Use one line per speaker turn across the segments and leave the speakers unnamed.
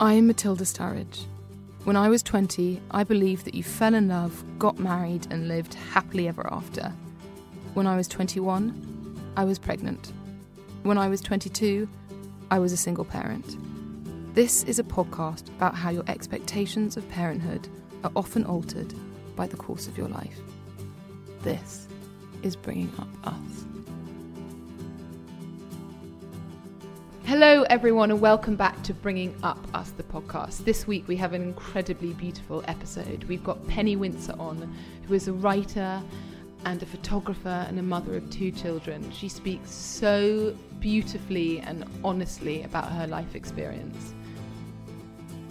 I'm Matilda Sturridge. When I was 20, I believed that you fell in love, got married, and lived happily ever after. When I was 21, I was pregnant. When I was 22, I was a single parent. This is a podcast about how your expectations of parenthood are often altered by the course of your life. This is Bringing Up Us. Hello, everyone, and welcome back to Bringing Up Us, the podcast. This week we have an incredibly beautiful episode. We've got Penny Windsor on, who is a writer and a photographer and a mother of two children. She speaks so beautifully and honestly about her life experience.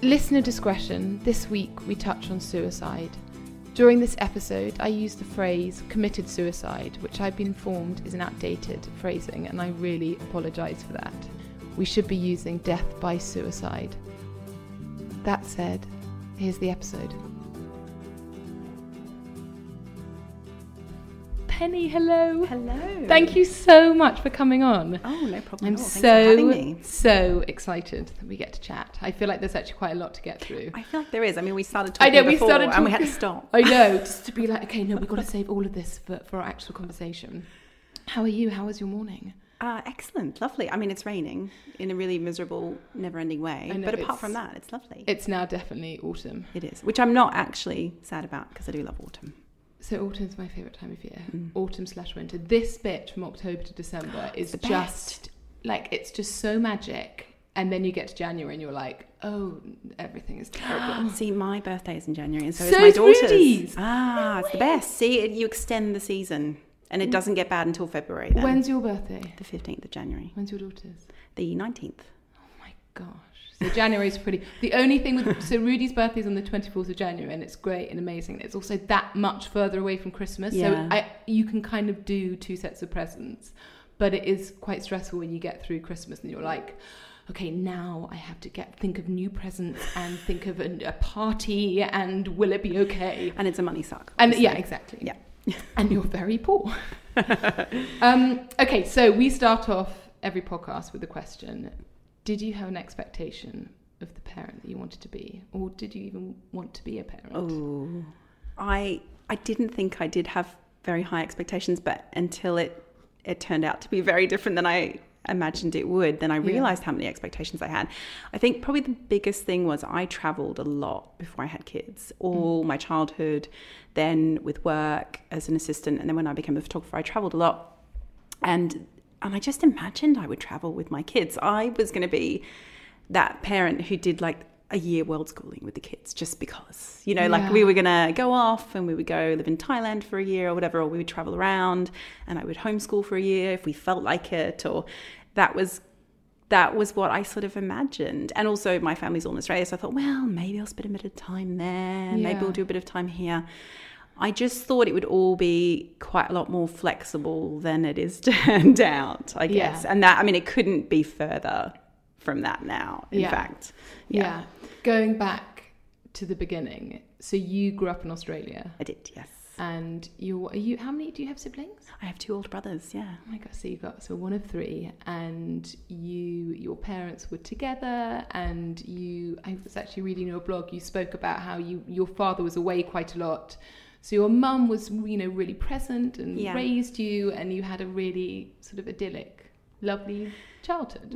Listener discretion. This week we touch on suicide. During this episode, I use the phrase committed suicide, which I've been informed is an outdated phrasing, and I really apologise for that we should be using death by suicide. That said, here's the episode. Penny, hello.
Hello.
Thank you so much for coming on.
Oh, no problem.
I'm
at all. Thanks for
so so excited that we get to chat. I feel like there's actually quite a lot to get through.
I feel like there is. I mean, we started
I
talking
know we
before
started
and we had to stop.
I know, just to be like, okay, no, we've got to save all of this for, for our actual conversation. How are you? How was your morning?
Uh, excellent, lovely. I mean, it's raining in a really miserable, never-ending way.
Know,
but apart from that, it's lovely.
It's now definitely autumn.
it is, which I'm not actually sad about because I do love autumn.
So autumn's my favourite time of year.
Mm.
Autumn slash winter. This bit from October to December is just
best.
like it's just so magic. And then you get to January and you're like, oh, everything is terrible.
See, my birthday is in January, and so,
So
is my daughter's.
Rudy's.
Ah, it's the best. See, you extend the season, and it mm. doesn't get bad until February. Then.
When's your birthday?
the fifteenth of January?
When's your daughter's?
The nineteenth.
Oh my gosh. So January's pretty. The only thing with so Rudy's birthday is on the 24th of January, and it's great and amazing. It's also that much further away from Christmas,
Yeah.
so I you can kind of do two sets of presents, but it is quite stressful when you get through Christmas and you're like. Okay, now I have to get think of new presents and think of a, a party and will it be okay?
And it's a money suck.
And yeah, exactly.
Yeah.
and you're very poor. um, okay, so we start off every podcast with the question Did you have an expectation of the parent that you wanted to be? Or did you even want to be a parent?
Oh, I I didn't think I did have very high expectations, but until it it turned out to be very different than I imagined it would, then I
Yeah.
realized how many expectations I had. I think probably the biggest thing was I traveled a lot before I had kids, mm. all my childhood, then with work as an assistant, and then when I became a photographer, I traveled a lot, and and I just imagined I would travel with my kids. I was going to be that parent who did like a year world schooling with the kids just because you know
Yeah.
like we were gonna go off and we would go live in thailand for a year or whatever or we would travel around and i would homeschool for a year if we felt like it or that was that was what i sort of imagined and also my family's all in australia so i thought well maybe i'll spend a bit of time there maybe
Yeah.
we'll do a bit of time here I just thought it would all be quite a lot more flexible than it is turned out, I guess.
Yeah.
And that, I mean, it couldn't be further from that now, in
Yeah.
fact.
yeah. Going back to the beginning. So you grew up in Australia
I did, yes.
And you are you how many do you have siblings?
I have two older brothers, yeah.
Oh my god, so you got so one of three and you your parents were together and you I was actually reading your blog, you spoke about how you your father was away quite a lot. So your mum was, you know, really present and
Yeah.
raised you and you had a really sort of idyllic lovely childhood.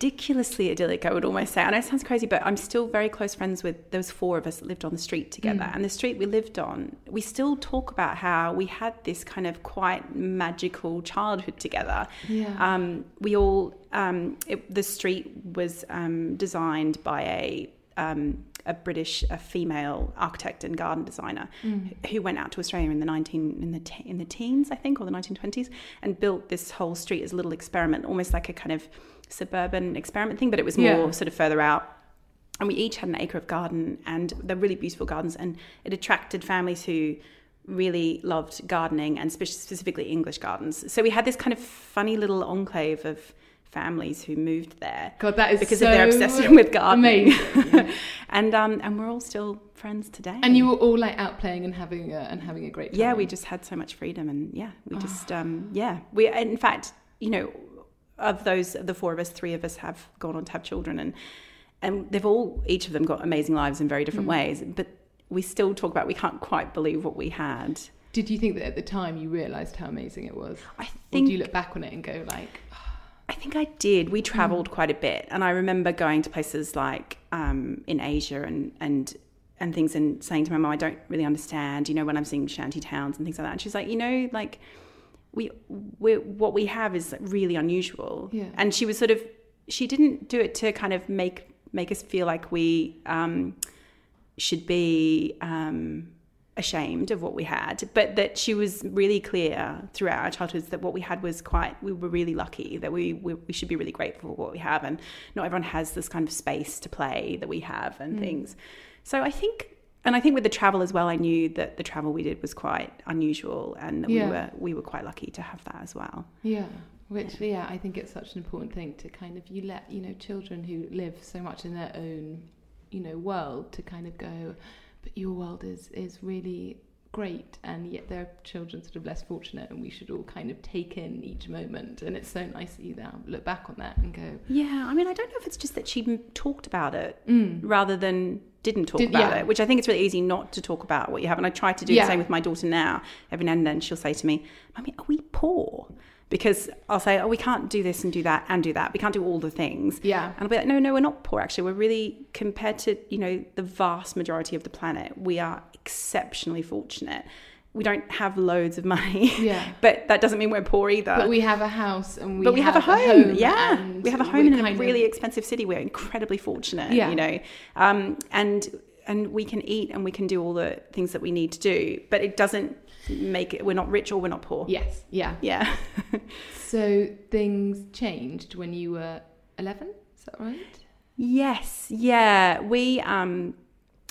Ridiculously idyllic, I would almost say. I know it sounds crazy, but I'm still very close friends with those four of us that lived on the street together.
Mm.
And the street we lived on, we still talk about how we had this kind of quite magical childhood together.
Yeah.
Um, we all, um, it, the street was um, designed by a um, a British a female architect and garden designer
Mm.
who went out to Australia in the 19 in the te- in the teens I think or the 1920s and built this whole street as a little experiment almost like a kind of suburban experiment thing but it was more
Yeah.
sort of further out and we each had an acre of garden and they're really beautiful gardens and it attracted families who really loved gardening and spe- specifically English gardens so we had this kind of funny little enclave of families who moved there
God, that is
because
so
of their obsession with gardening
amazing.
and um and we're all still friends today
and you were all like out playing and having a, and having a great time.
yeah we just had so much freedom and yeah we
Ah.
just um yeah we in fact you know of those the four of us three of us have gone on to have children and and they've all each of them got amazing lives in very different
Mm.
ways but we still talk about we can't quite believe what we had
Did you think that at the time you realised how amazing it was?
i
Or
think
do you look back on it and go like,
I think I did. We traveled
Mm.
quite a bit, and I remember going to places like um, in Asia and and and things, and saying to my mum, "I don't really understand." You know, when I'm seeing shanty towns and things like that, and she's like, "You know, like we we what we have is really unusual."
Yeah.
And she was sort of she didn't do it to kind of make make us feel like we um, should be. Um, ashamed of what we had, but that she was really clear throughout our childhoods that what we had was quite, we were really lucky, that we, we, we should be really grateful for what we have. And not everyone has this kind of space to play that we have and things. So I think, and I think with the travel as well, I knew that the travel we did was quite unusual and that
Yeah.
we were, we were quite lucky to have that as well.
yeah. Which, yeah, I think it's such an important thing to kind of, you let, you know, children who live so much in their own, you know, world to kind of go, but your world is, is really great and yet there are children sort of less fortunate and we should all kind of take in each moment and it's so nice that you now look back on that and go
Yeah, I mean, I don't know if it's just that she talked about it
mm,
rather than didn't talk
Did-
about
yeah.
it, which I think it's really easy not to talk about what you have. And I try to do
Yeah.
the same with my daughter now. Every now and then she'll say to me, Mummy, are we poor? Because I'll say, oh, we can't do this and do that and do that. We can't do all the things.
yeah
And I'll be like, no, no, we're not poor. Actually, we're really compared to you know the vast majority of the planet. We are exceptionally fortunate. We don't have loads of money,
yeah
but that doesn't mean we're poor either.
but we have a house and we
but we have, a home, yeah. We have a home in a
kind of-
really expensive city. We're incredibly fortunate,
Yeah.
you know, um, and and we can eat and we can do all the things that we need to do. But it doesn't make it. We're not rich or we're not poor.
yes yeah
Yeah.
So things changed when you were 11, is that right?
yes. Yeah. We um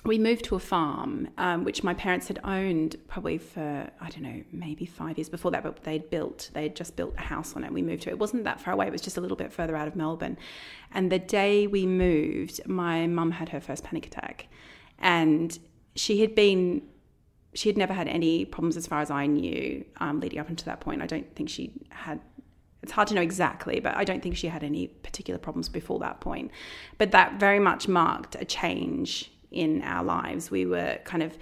we moved to a farm, um, which my parents had owned probably for I don't know maybe five years before that. But they'd built they had just built a house on it. We moved to it. It wasn't that far away. It was just a little bit further out of Melbourne. And the day we moved, my mum had her first panic attack, and she had been she had never had any problems as far as I knew um, leading up until that point. I don't think she had. It's hard to know exactly, but I don't think she had any particular problems before that point. But that very much marked a change in our lives. We were kind of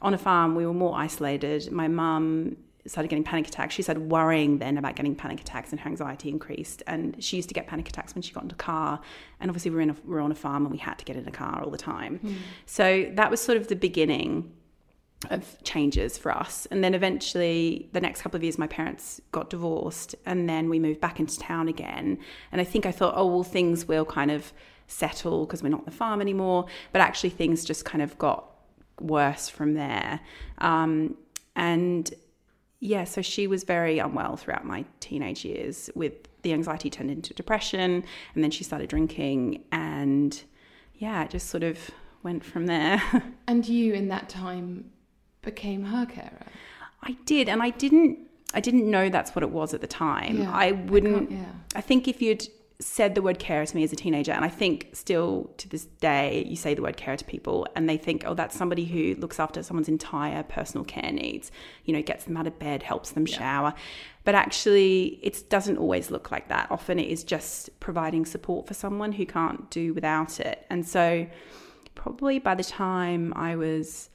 on a farm. We were more isolated. My mum started getting panic attacks. She started worrying then about getting panic attacks, and her anxiety increased. And she used to get panic attacks when she got into a car. And obviously, we're in a, we're on a farm, and we had to get in a car all the time. Hmm. So that was sort of the beginning of changes for us. And then eventually, the next couple of years, my parents got divorced, and then we moved back into town again. And I think I thought, oh, well, things will kind of settle because we're not on the farm anymore. But actually, things just kind of got worse from there. Um, and yeah, so she was very unwell throughout my teenage years with the anxiety turned into depression, and then she started drinking, and yeah, it just sort of went from there.
And you, in that time, became her carer.
I did, and I didn't. I didn't know that's what it was at the time.
Yeah,
I wouldn't.
yeah.
I think if you'd said the word carer to me as a teenager, and I think still to this day, you say the word carer to people, and they think, oh, that's somebody who looks after someone's entire personal care needs. You know, gets them out of bed, helps them shower. But actually, it doesn't always look like that. Often, it is just providing support for someone who can't do without it. And so, probably by the time I was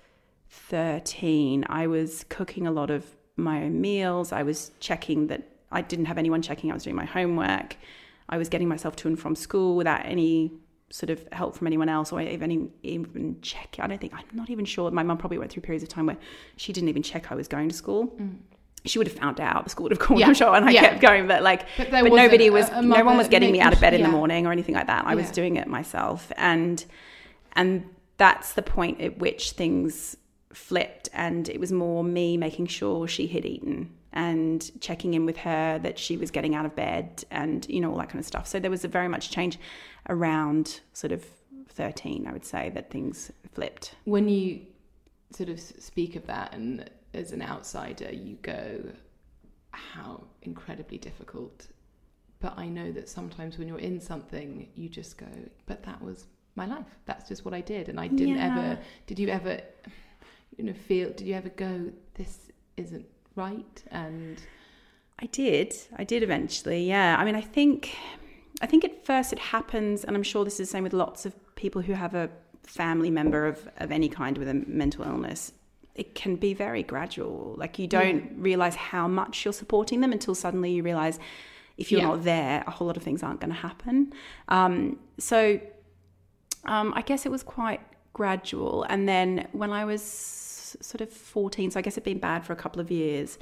13, I was cooking a lot of my own meals. I was checking that I didn't have anyone checking I was doing my homework. I was getting myself to and from school without any sort of help from anyone else or even even check. I don't think I'm not even sure. My mum probably went through periods of time where she didn't even check I was going to school. Mm. She would have found out. The school would have called, yeah. I'm sure, and I yeah. kept going. But like, but, but nobody was, a, a no one was getting me out of bed in the morning or anything like that. I was doing it myself, and and that's the point at which things flipped, and it was more me making sure she had eaten and checking in with her that she was getting out of bed and you know all that kind of stuff. So there was a very much change around sort of 13 i would say that things flipped.
When you sort of speak of that and as an outsider you go how incredibly difficult. But i know that sometimes when you're in something you just go but that was my life. That's just what i did. And i didn't yeah. ever did you ever you know feel did you ever go this isn't right and
I did. I did eventually. Yeah. I mean, I think I think at first it happens and I'm sure this is the same with lots of people who have a family member of of any kind with a mental illness. It can be very gradual. Like you don't yeah. realize how much you're supporting them until suddenly you realize if you're yeah. not there, a whole lot of things aren't going to happen. Um, so um, I guess it was quite gradual. And then when I was sort of 14, so I guess it'd been bad for a couple of years.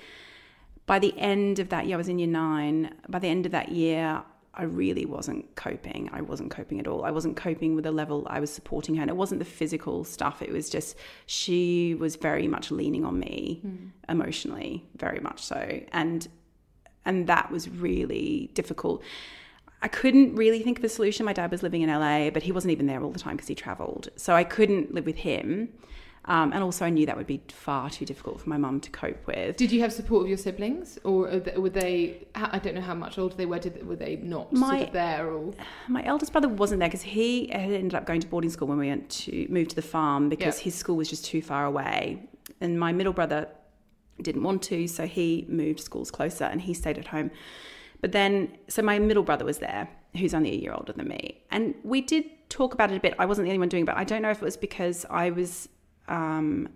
By the end of that year, I was in year nine. By the end of that year, I really wasn't coping. I wasn't coping at all. I wasn't coping with the level I was supporting her. And it wasn't the physical stuff. It was just she was very much leaning on me mm. emotionally, very much so. And and that was really difficult. I couldn't really think of a solution. My dad was living in LA, but he wasn't even there all the time because he traveled. So I couldn't live with him. Um, and also, I knew that would be far too difficult for my mum to cope with.
Did you have support of your siblings, or were they? I don't know how much older they were. Did, were they not my, sort of there? Or
my eldest brother wasn't there because he had ended up going to boarding school when we went to move to the farm because his school was just too far away, and my middle brother didn't want to, so he moved schools closer and he stayed at home. But then, so my middle brother was there, who's only a year older than me, and we did talk about it a bit. I wasn't the only one doing it, but I don't know if it was because I was um,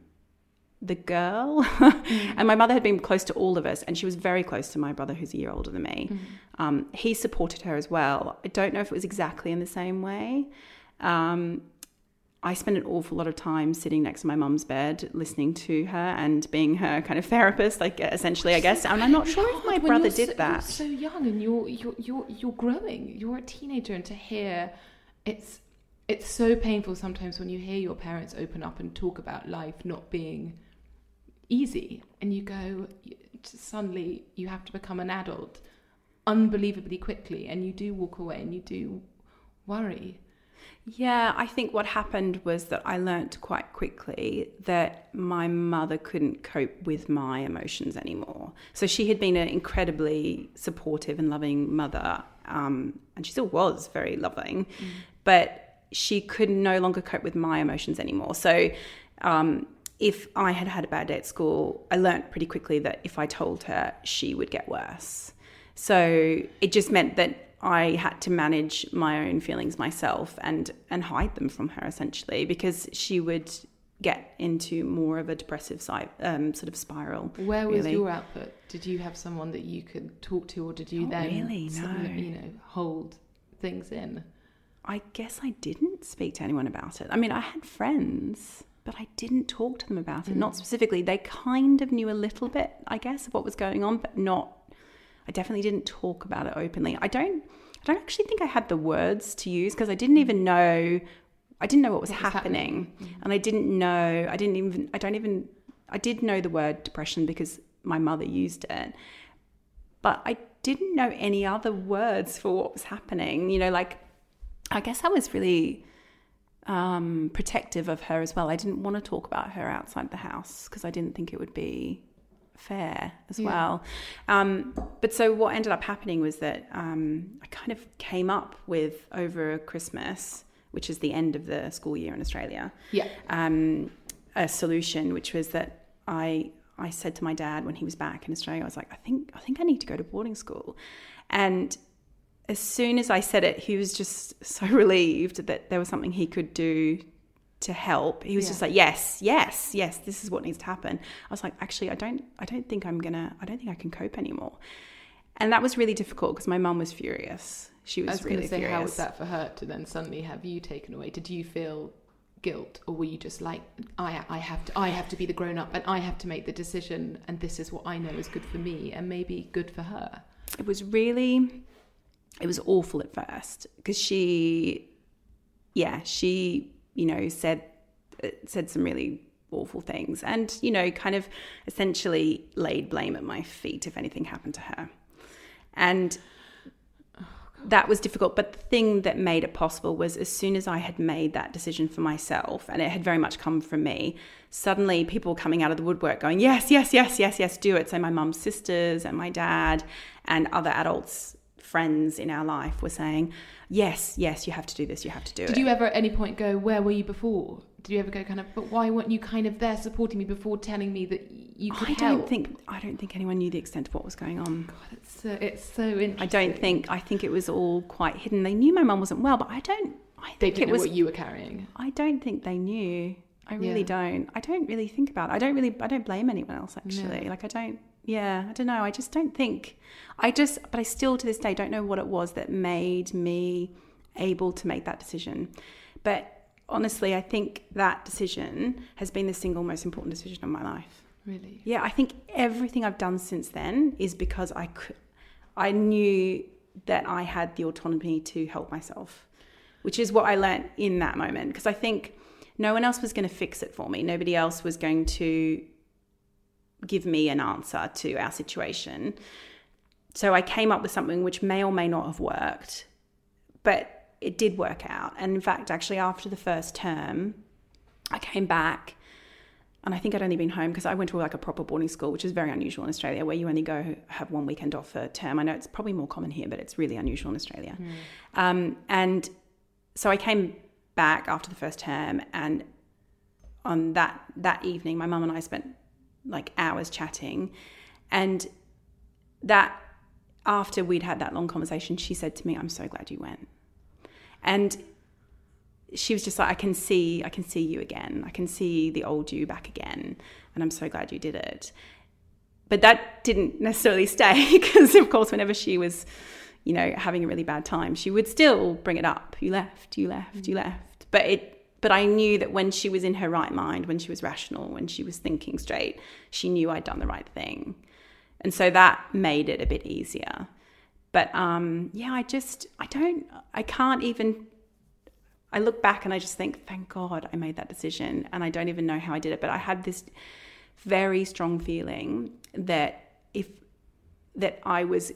the girl. mm. and my mother had been close to all of us, and she was very close to my brother, who's a year older than me. Mm. Um, he supported her as well. I don't know if it was exactly in the same way. Um, I spent an awful lot of time sitting next to my mum's bed, listening to her and being her kind of therapist, like essentially, I guess. And I'm not sure if my brother did
so,
that.
You're so young and you're you're you're you're growing. You're a teenager, and to hear it's it's so painful sometimes when you hear your parents open up and talk about life not being easy and you go suddenly you have to become an adult unbelievably quickly and you do walk away and you do worry
yeah, I think what happened was that I learnt quite quickly that my mother couldn't cope with my emotions anymore. So she had been an incredibly supportive and loving mother, um, and she still was very loving, mm. but she could no longer cope with my emotions anymore. So, um, if I had had a bad day at school, I learnt pretty quickly that if I told her, she would get worse. So it just meant that I had to manage my own feelings myself and and hide them from her essentially because she would get into more of a depressive side, um, sort of spiral.
Where was really. your output? Did you have someone that you could talk to, or did you
Not
then
really, no.
you know hold things in?
I guess I didn't speak to anyone about it. I mean, I had friends, but I didn't talk to them about it. Mm. Not specifically. They kind of knew a little bit, I guess, of what was going on, but not. I definitely didn't talk about it openly. I don't. I don't actually think I had the words to use because I didn't mm. even know. I didn't know what was, what was happening, happening. Mm. and I didn't know. I didn't even. I don't even. I did know the word depression because my mother used it, but I didn't know any other words for what was happening. You know, like I guess I was really um, protective of her as well. I didn't want to talk about her outside the house because I didn't think it would be fair as yeah. well. Um, but so what ended up happening was that um, I kind of came up with over Christmas, which is the end of the school year in Australia.
Yeah.
Um, a solution, which was that I I said to my dad when he was back in Australia, I was like, I think I think I need to go to boarding school, and as soon as I said it, he was just so relieved that there was something he could do to help. He was yeah. just like, "Yes, yes, yes, this is what needs to happen." I was like, "Actually, I don't I don't think I'm going to I don't think I can cope anymore." And that was really difficult because my mum was furious. She was,
was
really
say,
furious.
how was that for her to then suddenly have you taken away? Did you feel guilt, or were you just like, I, I have to, I have to be the grown up, and I have to make the decision, and this is what I know is good for me, and maybe good for her?
It was really, it was awful at first because she, yeah, she, you know, said said some really awful things, and you know, kind of essentially laid blame at my feet if anything happened to her, and that was difficult. But the thing that made it possible was as soon as I had made that decision for myself, and it had very much come from me, suddenly people coming out of the woodwork going, Yes, yes, yes, yes, yes, do it. So my mum's sisters and my dad and other adults, friends in our life were saying, Yes, yes, you have to do this, you have to do
Did
it.
Did you ever at any point go, Where were you before? Did you ever go kind of, but why weren't you kind of there supporting me before telling me that you could
I
help?
don't think I don't think anyone knew the extent of what was going on.
God, it's so, it's so interesting.
I don't think I think it was all quite hidden. They knew my mum wasn't well, but I don't I
they
think
didn't know
was
what you were carrying.
I don't think they knew. I really
Yeah.
don't. I don't really think about it. I don't really I don't blame anyone else actually.
No.
Like I don't yeah, I don't know. I just don't think I just but I still to this day don't know what it was that made me able to make that decision. But honestly, I think that decision has been the single most important decision of my life.
Really?
Yeah, I think everything I've done since then is because I could, I knew that I had the autonomy to help myself, which is what I learnt in that moment. Because I think no one else was going to fix it for me. Nobody else was going to give me an answer to our situation. So I came up with something which may or may not have worked, but it did work out. And in fact, actually, after the first term, I came back and I think I'd only been home because I went to like a proper boarding school, which is very unusual in Australia, where you only go have one weekend off a term. I know it's probably more common here, but it's really unusual in Australia. Um, and so I came back after the first term, and on that that evening, my mum and I spent like hours chatting, and that after we'd had that long conversation, she said to me, "I'm so glad you went," and she was just like, I can see, I can see you again. I can see the old you back again. And I'm so glad you did it. But that didn't necessarily stay because, of course, whenever she was, you know, having a really bad time, she would still bring it up. You left, you left, you left. But it, but I knew that when she was in her right mind, when she was rational, when she was thinking straight, she knew I'd done the right thing. And so that made it a bit easier. But um, yeah, I just, I don't, I can't even I look back and I just think, thank God I made that decision. And I don't even know how I did it, but I had this very strong feeling that if that I was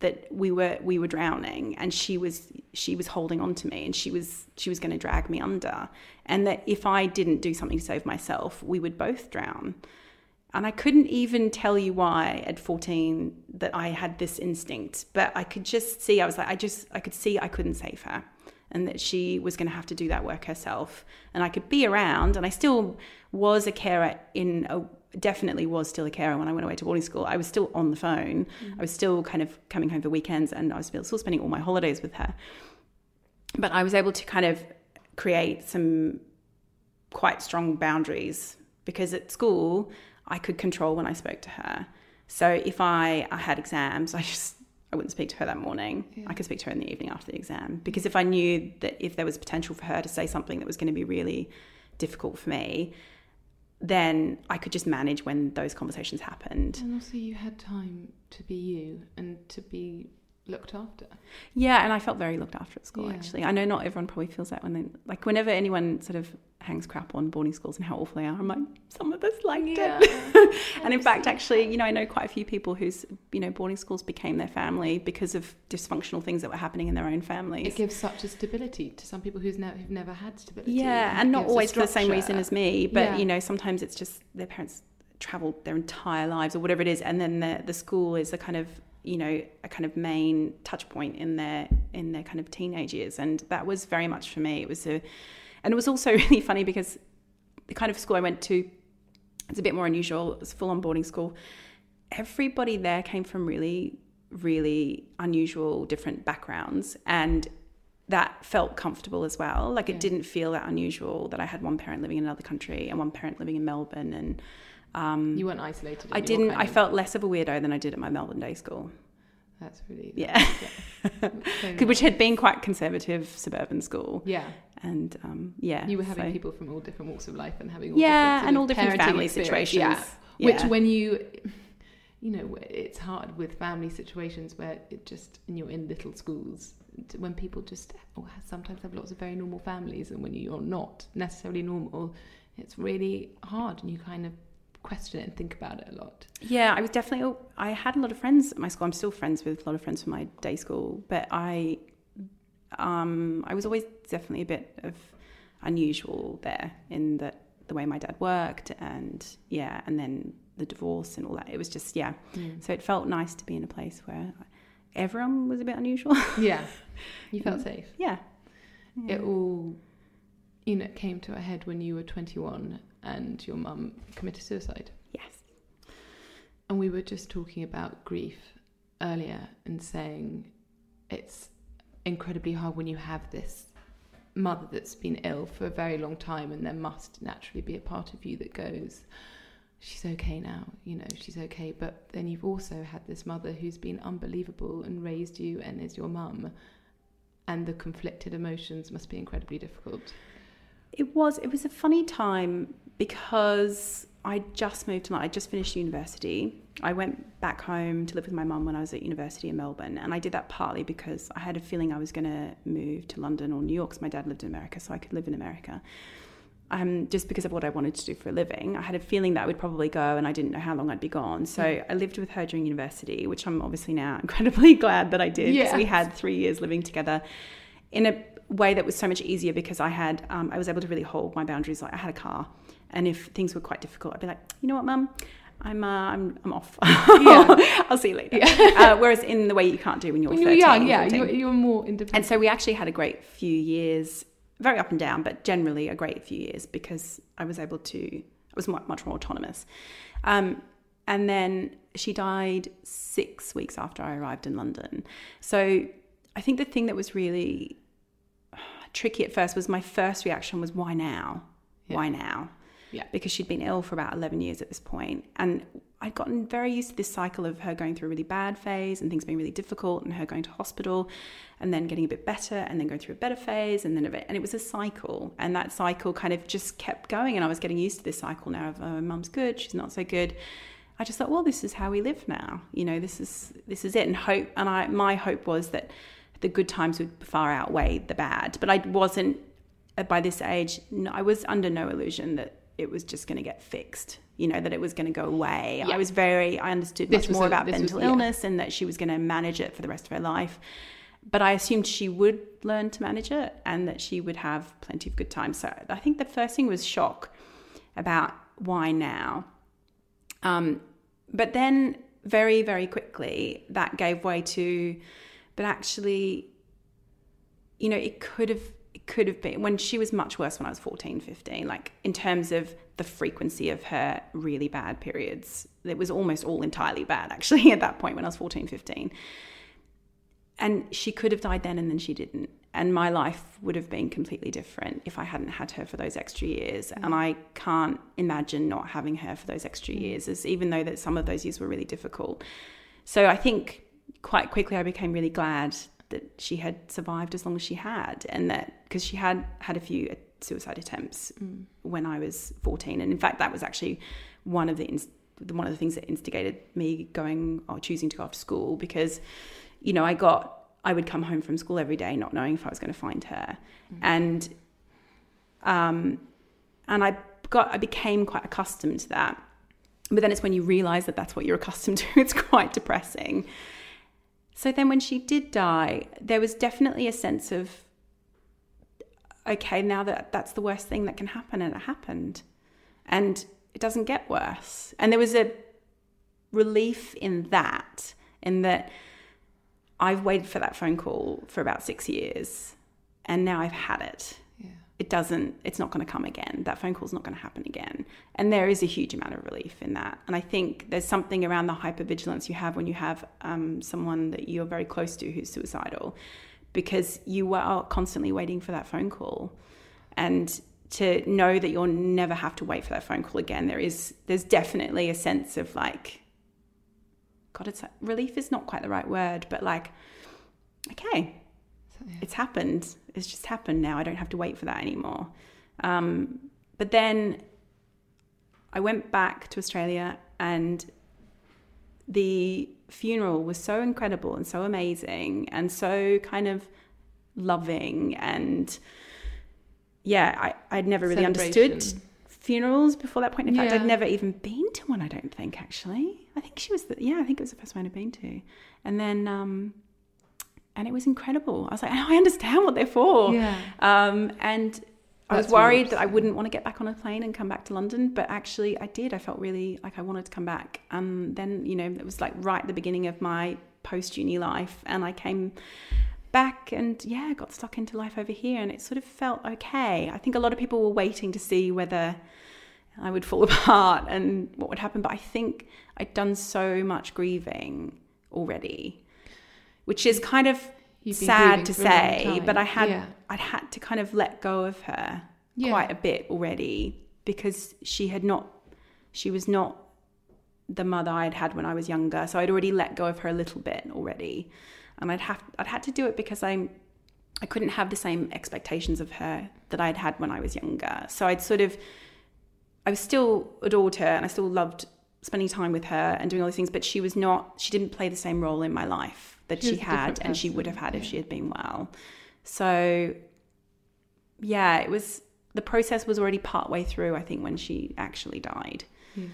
that we were we were drowning and she was she was holding on to me and she was she was going to drag me under and that if I didn't do something to save myself we would both drown and I couldn't even tell you why at 14 that I had this instinct but I could just see I was like I just I could see I couldn't save her and that she was going to have to do that work herself. And I could be around, and I still was a carer in a definitely was still a carer when I went away to boarding school. I was still on the phone. Mm. I was still kind of coming home for weekends, and I was still spending all my holidays with her. But I was able to kind of create some quite strong boundaries because at school I could control when I spoke to her. So if I, I had exams, I just I wouldn't speak to her that morning.
Yeah.
I could speak to her in the evening after the exam because if I knew that if there was potential for her to say something that was going to be really difficult for me, then I could just manage when those conversations happened.
And also, you had time to be you and to be looked after.
Yeah, and I felt very looked after at school
Yeah.
actually. I know not everyone probably feels that when they like whenever anyone sort of hangs crap on boarding schools and how awful they are, I'm like, some of us liked
Yeah.
it. and in fact actually, you know, I know quite a few people whose, you know, boarding schools became their family because of dysfunctional things that were happening in their own families.
It gives such a stability to some people who's ne- who've never had stability.
Yeah,
It
and not always for the same reason as me, but
Yeah.
you know, sometimes it's just their parents traveled their entire lives or whatever it is, and then the the school is a kind of you know a kind of main touch point in their in their kind of teenage years, and that was very much for me. It was a, and it was also really funny because the kind of school I went to, it's a bit more unusual. It was full on boarding school. Everybody there came from really really unusual different backgrounds and that felt comfortable as well. Like it didn't feel that unusual that I had one parent living in another country and one parent living in Melbourne. And um,
You weren't isolated.
I didn't. I felt less of a weirdo than I did at my Melbourne day school.
That's really
Yeah.
that's so
which had been quite conservative suburban school.
yeah.
And um, yeah,
You were having
so-
people from all different walks of life and having all
Yeah,
different
and all different family
experience.
situations.
Yeah. Which when you you know it's hard with family situations where it just and you're in little schools when people just or sometimes have lots of very normal families and when you're not necessarily normal it's really hard and you kind of question it and think about it a lot
Yeah, I was definitely. I had a lot of friends at my school. I'm still friends with a lot of friends from my day school, but I, um, I was always definitely a bit of unusual there in that the way my dad worked, and yeah, and then the divorce and all that. It was just yeah. So it felt nice to be in a place where everyone was a bit unusual.
yeah you felt safe
yeah.
it all you know came to a head when you were 21 and your mum committed suicide
Yes.
And we were just talking about grief earlier and saying it's incredibly hard when you have this mother that's been ill for a very long time, and there must naturally be a part of you that goes, She's okay now, you know, she's okay. But then you've also had this mother who's been unbelievable and raised you and is your mum, and the conflicted emotions must be incredibly difficult.
It was. It was a funny time because I just moved to. I just finished university. I went back home to live with my mum when I was at university in Melbourne, and I did that partly because I had a feeling I was going to move to London or New York. Because my dad lived in America, so I could live in America. Um, just because of what I wanted to do for a living, I had a feeling that I would probably go, and I didn't know how long I'd be gone. So I lived with her during university, which I'm obviously now incredibly glad that I did because we had three years living together in a way that was so much easier because I had um, I was able to really hold my boundaries. Like I had a car, and if things were quite difficult, I'd be like, you know what, mum, I'm uh, I'm I'm off.
Yeah.
I'll see you later. uh, whereas in the way you can't do when you're
When you're
13,
young, yeah,
14.
you're, you're more independent.
And so we actually had a great few years, very up and down, but generally a great few years because I was able to, I was mu- much more autonomous. Um, and then she died six weeks after I arrived in London. So I think the thing that was really tricky at first was my first reaction was, why now? Why now?
Yeah.
Because she'd been ill for about 11 years at this point. And I'd gotten very used to this cycle of her going through a really bad phase and things being really difficult and her going to hospital and then getting a bit better and then going through a better phase and then a bit. And it was a cycle. And that cycle kind of just kept going. And I was getting used to this cycle now of, oh, mum's good, she's not so good. I just thought, well, this is how we live now. You know, this is this is it. And hope, and I my hope was that the good times would far outweigh the bad. But I wasn't uh, by this age. I was under no illusion that it was just going to get fixed. You know, that it was going to go away.
Yeah.
I was very. I understood
This
much more
a-
about
this was-
mental
yeah.
illness and that she was going to manage it for the rest of her life. But I assumed she would learn to manage it and that she would have plenty of good times. So I think the first thing was shock about why now. Um, but then very, very quickly that gave way to, but actually, you know, it could have could have been when she was much worse when I was 14, 15, like in terms of the frequency of her really bad periods. It was almost all entirely bad actually at that point when I was 14, 15. And she could have died then and then she didn't. And my life would have been completely different if I hadn't had her for those extra years. Mm. And I can't imagine not having her for those extra mm. years, as even though that some of those years were really difficult. So I think quite quickly I became really glad that she had survived as long as she had, and that because she had had a few suicide attempts when I was 14, and in fact that was actually one of the one of the things that instigated me going or choosing to go off to school because you know I got I would come home from school every day not knowing if I was going to find her, and um, and I got I became quite accustomed to that. But then it's when you realize that that's what you're accustomed to, it's quite depressing. So then when she did die, there was definitely a sense of, okay, now that that's the worst thing that can happen, and it happened. And it doesn't get worse. And there was a relief in that, in that I've waited for that phone call for about six years, and now I've had it. It doesn't it's not going to come again. That phone call's not going to happen again. And there is a huge amount of relief in that. And i think there's something around the hypervigilance you have when you have um, someone that you're very close to who's suicidal. Because you are constantly waiting for that phone call. And to know that you'll never have to wait for that phone call again there is there's definitely a sense of like God, it's relief is not quite the right word, but like, okay,
So, yeah.
it's happened. It's just happened now. I don't have to wait for that anymore. Um, but then I went back to Australia and the funeral was so incredible and so amazing and so kind of loving and yeah, I, I'd never really understood funerals before that point. In fact,
Yeah.
I'd never even been to one, I don't think, actually. I think she was the, yeah, I think it was the first one I'd been to. And then, um, and it was incredible. I was like, I understand what they're for.
Yeah.
Um, and I was worried that I wouldn't want to get back on a plane and come back to London, but actually I did. I felt really like I wanted to come back. And then, you know, it was like right at the beginning of my post uni life. And I came back and yeah, got stuck into life over here. And it sort of felt okay. I think a lot of people were waiting to see whether I would fall apart and what would happen. But I think I'd done so much grieving already, which is kind of sad to
for a long
say, but I had
Yeah.
I'd had to kind of let go of her
Yeah.
quite a bit already because she had not she was not the mother I'd had when I was younger. So I'd already let go of her a little bit already. And I'd have I'd had to do it because I'm I couldn't have the same expectations of her that I'd had when I was younger. So I'd sort of I was still adored her and I still loved spending time with her and doing all these things, but she was not she didn't play the same role in my life that
She
she, had and she would have had if she had been well. So yeah, it was the process was already part way through, I think, when she actually died.
Yeah.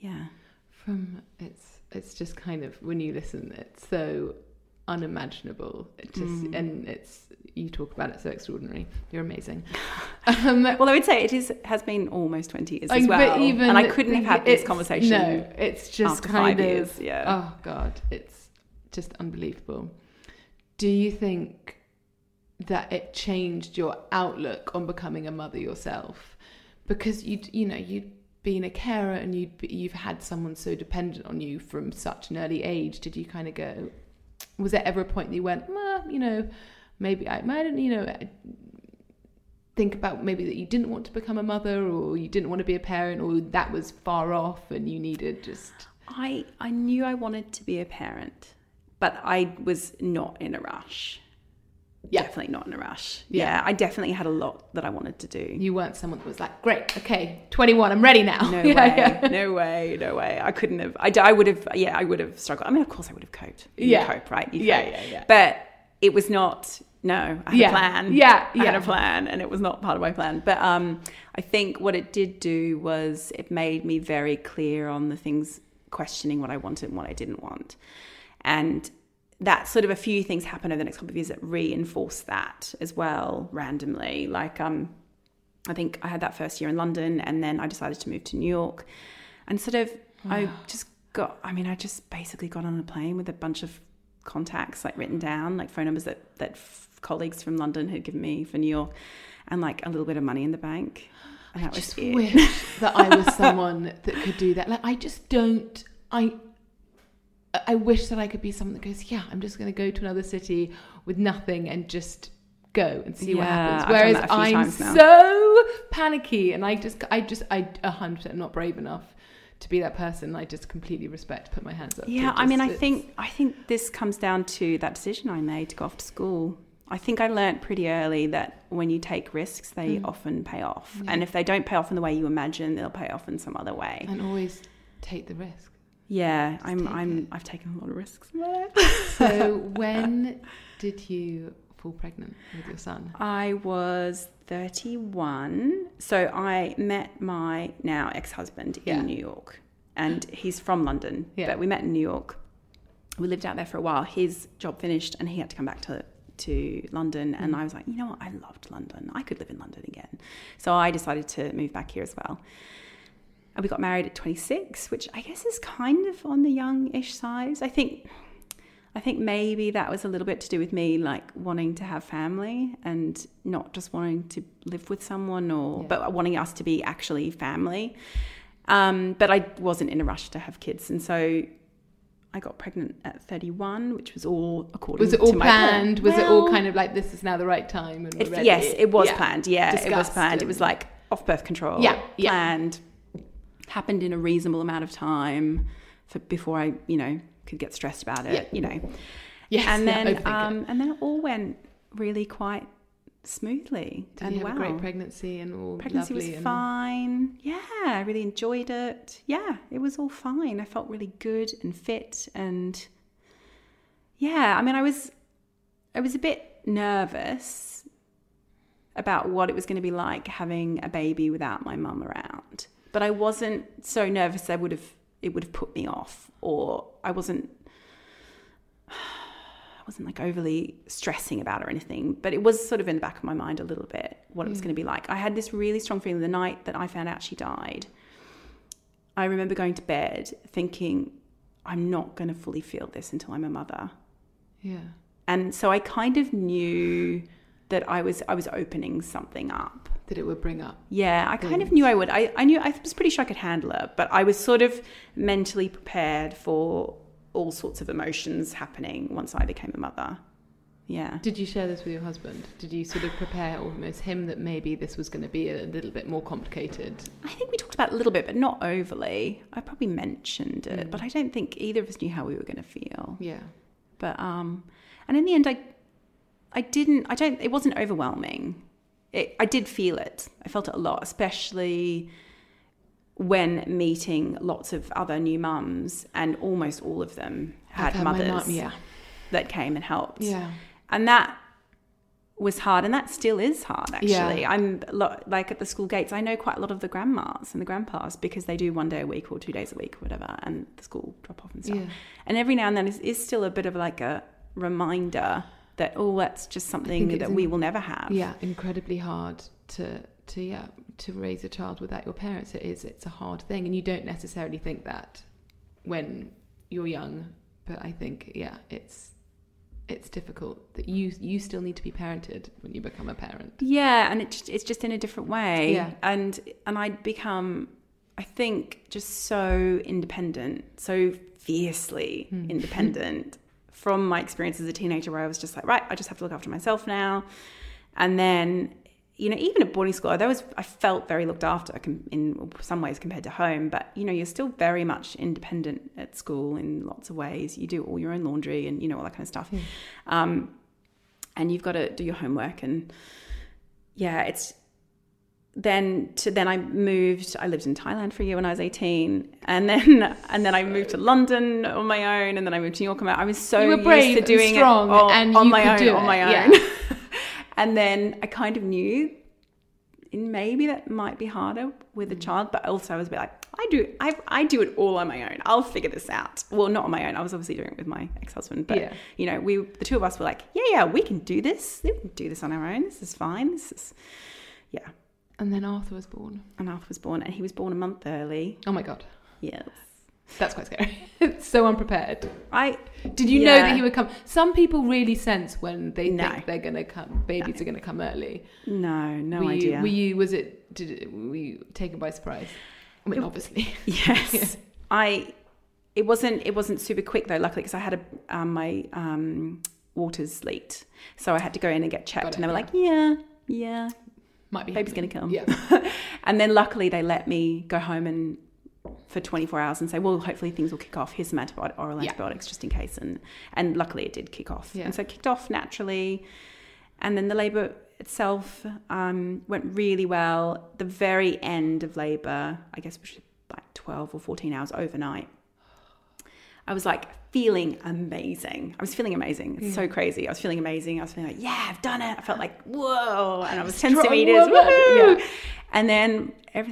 Yeah.
From it's it's just kind of when you listen, it's so unimaginable. It just
Mm.
and it's you talk about it so extraordinary. You're amazing. Um,
Well, I would say it is has been almost twenty years as well,
but even
and I couldn't have had this conversation.
No, it's just kind of
years, yeah.
Oh God, it's just unbelievable. Do you think that it changed your outlook on becoming a mother yourself? Because you you know you'd been a carer and you'd be, you've had someone so dependent on you from such an early age. Did you kind of go? Was there ever a point that you went, you know, maybe I might, you know, think about maybe that you didn't want to become a mother or you didn't want to be a parent or that was far off and you needed just
I I knew I wanted to be a parent, but I was not in a rush.
Yeah.
Definitely not in a rush.
Yeah.
Yeah. I definitely had a lot that I wanted to do.
you weren't someone that was like great okay 21 i'm ready now
No
Yeah,
way,
yeah.
no way, no way. I couldn't have. I, I would have. Yeah, I would have struggled. I mean, of course, I would have coped. You
Yeah.
cope, right? You
Yeah,
cope.
yeah, yeah.
But it was not. No, I had
Yeah.
a plan.
Yeah,
I had a plan, and it was not part of my plan. But um, I think what it did do was it made me very clear on the things, questioning what I wanted and what I didn't want, and that sort of a few things happen over the next couple of years that reinforce that as well randomly. Like um, I think I had that first year in London, and then I decided to move to New York, and sort of I just got. I mean, I just basically got on a plane with a bunch of contacts like written down, like phone numbers that that f- colleagues from London had given me for New York, and like a little bit of money in the bank. And that was
just
it.
wish that i was someone that could do that like i just don't i i wish that i could be someone that goes yeah i'm just going to go to another city with nothing and just go and see what happens whereas
that a few
i'm so panicky and i just i just i 100% not brave enough to be that person i just completely respect put my hands up
Yeah, I mean, I think I think this comes down to that decision I made to go off to school. I think I learnt pretty early that when you take risks, they
Mm.
often pay off, and if they don't pay off in the way you imagine, they'll pay off in some other way.
and always take the risk
Yeah, I'm. I'm.
It.
I've taken a lot of risks. in my life.
so when did you fall pregnant with your son
I was 31, so I met my now ex-husband
Yeah.
in New York, and he's from London,
Yeah.
but we met in New York. We lived out there for a while. His job finished, and he had to come back to to London. And mm. I was like, you know what? I loved London. I could live in London again. So I decided to move back here as well. And we got married at 26, which I guess is kind of on the young-ish side. I think I think maybe that was a little bit to do with me like wanting to have family and not just wanting to live with someone or
Yeah.
but wanting us to be actually family. Um, but I wasn't in a rush to have kids and so I got pregnant at 31, which was all according
Was it all
my plan.
planned? Was it all kind of like this is now the right time? And
it- yes, it was
Yeah.
planned. Yeah, it was planned. It was like off birth control.
Yeah, yeah.
Happened in a reasonable amount of time for before I, you know, could get stressed about it,
Yeah.
you know.
Yes,
and then
it.
um, and then it all went really quite smoothly.
Did
and
you have
wow,
a great pregnancy and all
pregnancy was
and-
fine. Yeah, I really enjoyed it. Yeah, it was all fine. I felt really good and fit and yeah, I mean I was I was a bit nervous about what it was going to be like having a baby without my mum around. But I wasn't so nervous I would have it would have put me off or I wasn't I wasn't like overly stressing about it or anything, but it was sort of in the back of my mind a little bit what it was mm. going to be like. I had this really strong feeling the night that I found out she died. I remember going to bed thinking, I'm not going to fully feel this until I'm a mother.
Yeah.
And so I kind of knew that I was I was opening something up.
That it would bring up.
Yeah, I kind of knew I would. I, I knew I was pretty sure I could handle it, but I was sort of mentally prepared for all sorts of emotions happening once I became a mother. Yeah.
Did you share this with your husband? Did you sort of prepare almost him that maybe this was going to be a little bit more complicated?
I think we talked about it a little bit, but not overly. I probably mentioned it, but I don't think either of us knew how we were going to feel.
Yeah.
But um, and in the end, I, I didn't. I don't. It wasn't overwhelming. It, I did feel it. I felt it a lot, especially when meeting lots of other new mums, and almost all of them had
had
mothers
mum- yeah.
that came and helped.
Yeah.
and that was hard, and that still is hard. Actually,
Yeah.
I'm lo- like at the school gates. I know quite a lot of the grandmas and the grandpas because they do one day a week or two days a week or whatever, and the school drop off and stuff.
Yeah.
And every now and then is, is still a bit of like a reminder that oh, that's just something
it's
that we will never have.
Yeah, incredibly hard to to yeah to raise a child without your parents. It is. It's a hard thing, and you don't necessarily think that when you're young. But I think yeah, it's it's difficult that you you still need to be parented when you become a parent.
Yeah, and it just, it's just in a different way.
Yeah.
And and I'd become, I think, just so independent, so fiercely
Hmm.
independent from my experience as a teenager, where I was just like, right, I just have to look after myself now. And then, you know, even at boarding school, I was I felt very looked after in some ways compared to home. But you know, you're still very much independent at school in lots of ways. You do all your own laundry and you know all that kind of stuff. Um, and you've got to do your homework and yeah, it's then to then I moved. I lived in Thailand for a year when I was eighteen, and then and then I moved to London on my own, and then I moved to New York on my. I was so
You were brave
used to
and
doing
strong,
it on,
and
on my own, on my
yeah.
own. and then I kind of knew and maybe that might be harder with
Mm.
a child, but also I was a bit like, I do, I, I do it all on my own. I'll figure this out. Well, not on my own. I was obviously doing it with my ex-husband, but
Yeah.
you know, we, the two of us were like, yeah, yeah, we can do this. We can do this on our own. This is fine. This is, yeah.
And then Arthur was born.
And Arthur was born, and he was born a month early.
Oh my god,
Yes.
that's quite scary. it's so unprepared.
I
Did you know that he would come? Some people really sense when they
No.
think they're going to come. Babies are going to come early.
no, no
were
idea.
You, were you? Was it? Did it, were you taken by surprise? I mean, obviously.
Yes, I. It wasn't. It wasn't super quick though. Luckily, because I had a um, my um, waters leaked, so I had to go in and get checked,
it,
and they were
yeah.
like, "Yeah, yeah,
Might be.
baby's gonna come."
Yeah.
and then luckily they let me go home and for 24 hours and say, "Well, hopefully things will kick off. Here's some antibiotic, oral
Yeah.
antibiotics just in case." And and luckily it did kick off,
Yeah.
and so it kicked off naturally. And then the labour itself um, went really well. The very end of labour, I guess, which was like 12 or 14 hours overnight. I was like feeling amazing. I was feeling amazing. It's so mm. crazy. I was feeling amazing. I was feeling like, yeah, I've done it. I felt like, whoa. And I was 10
Strong
centimeters. Yeah. And then everything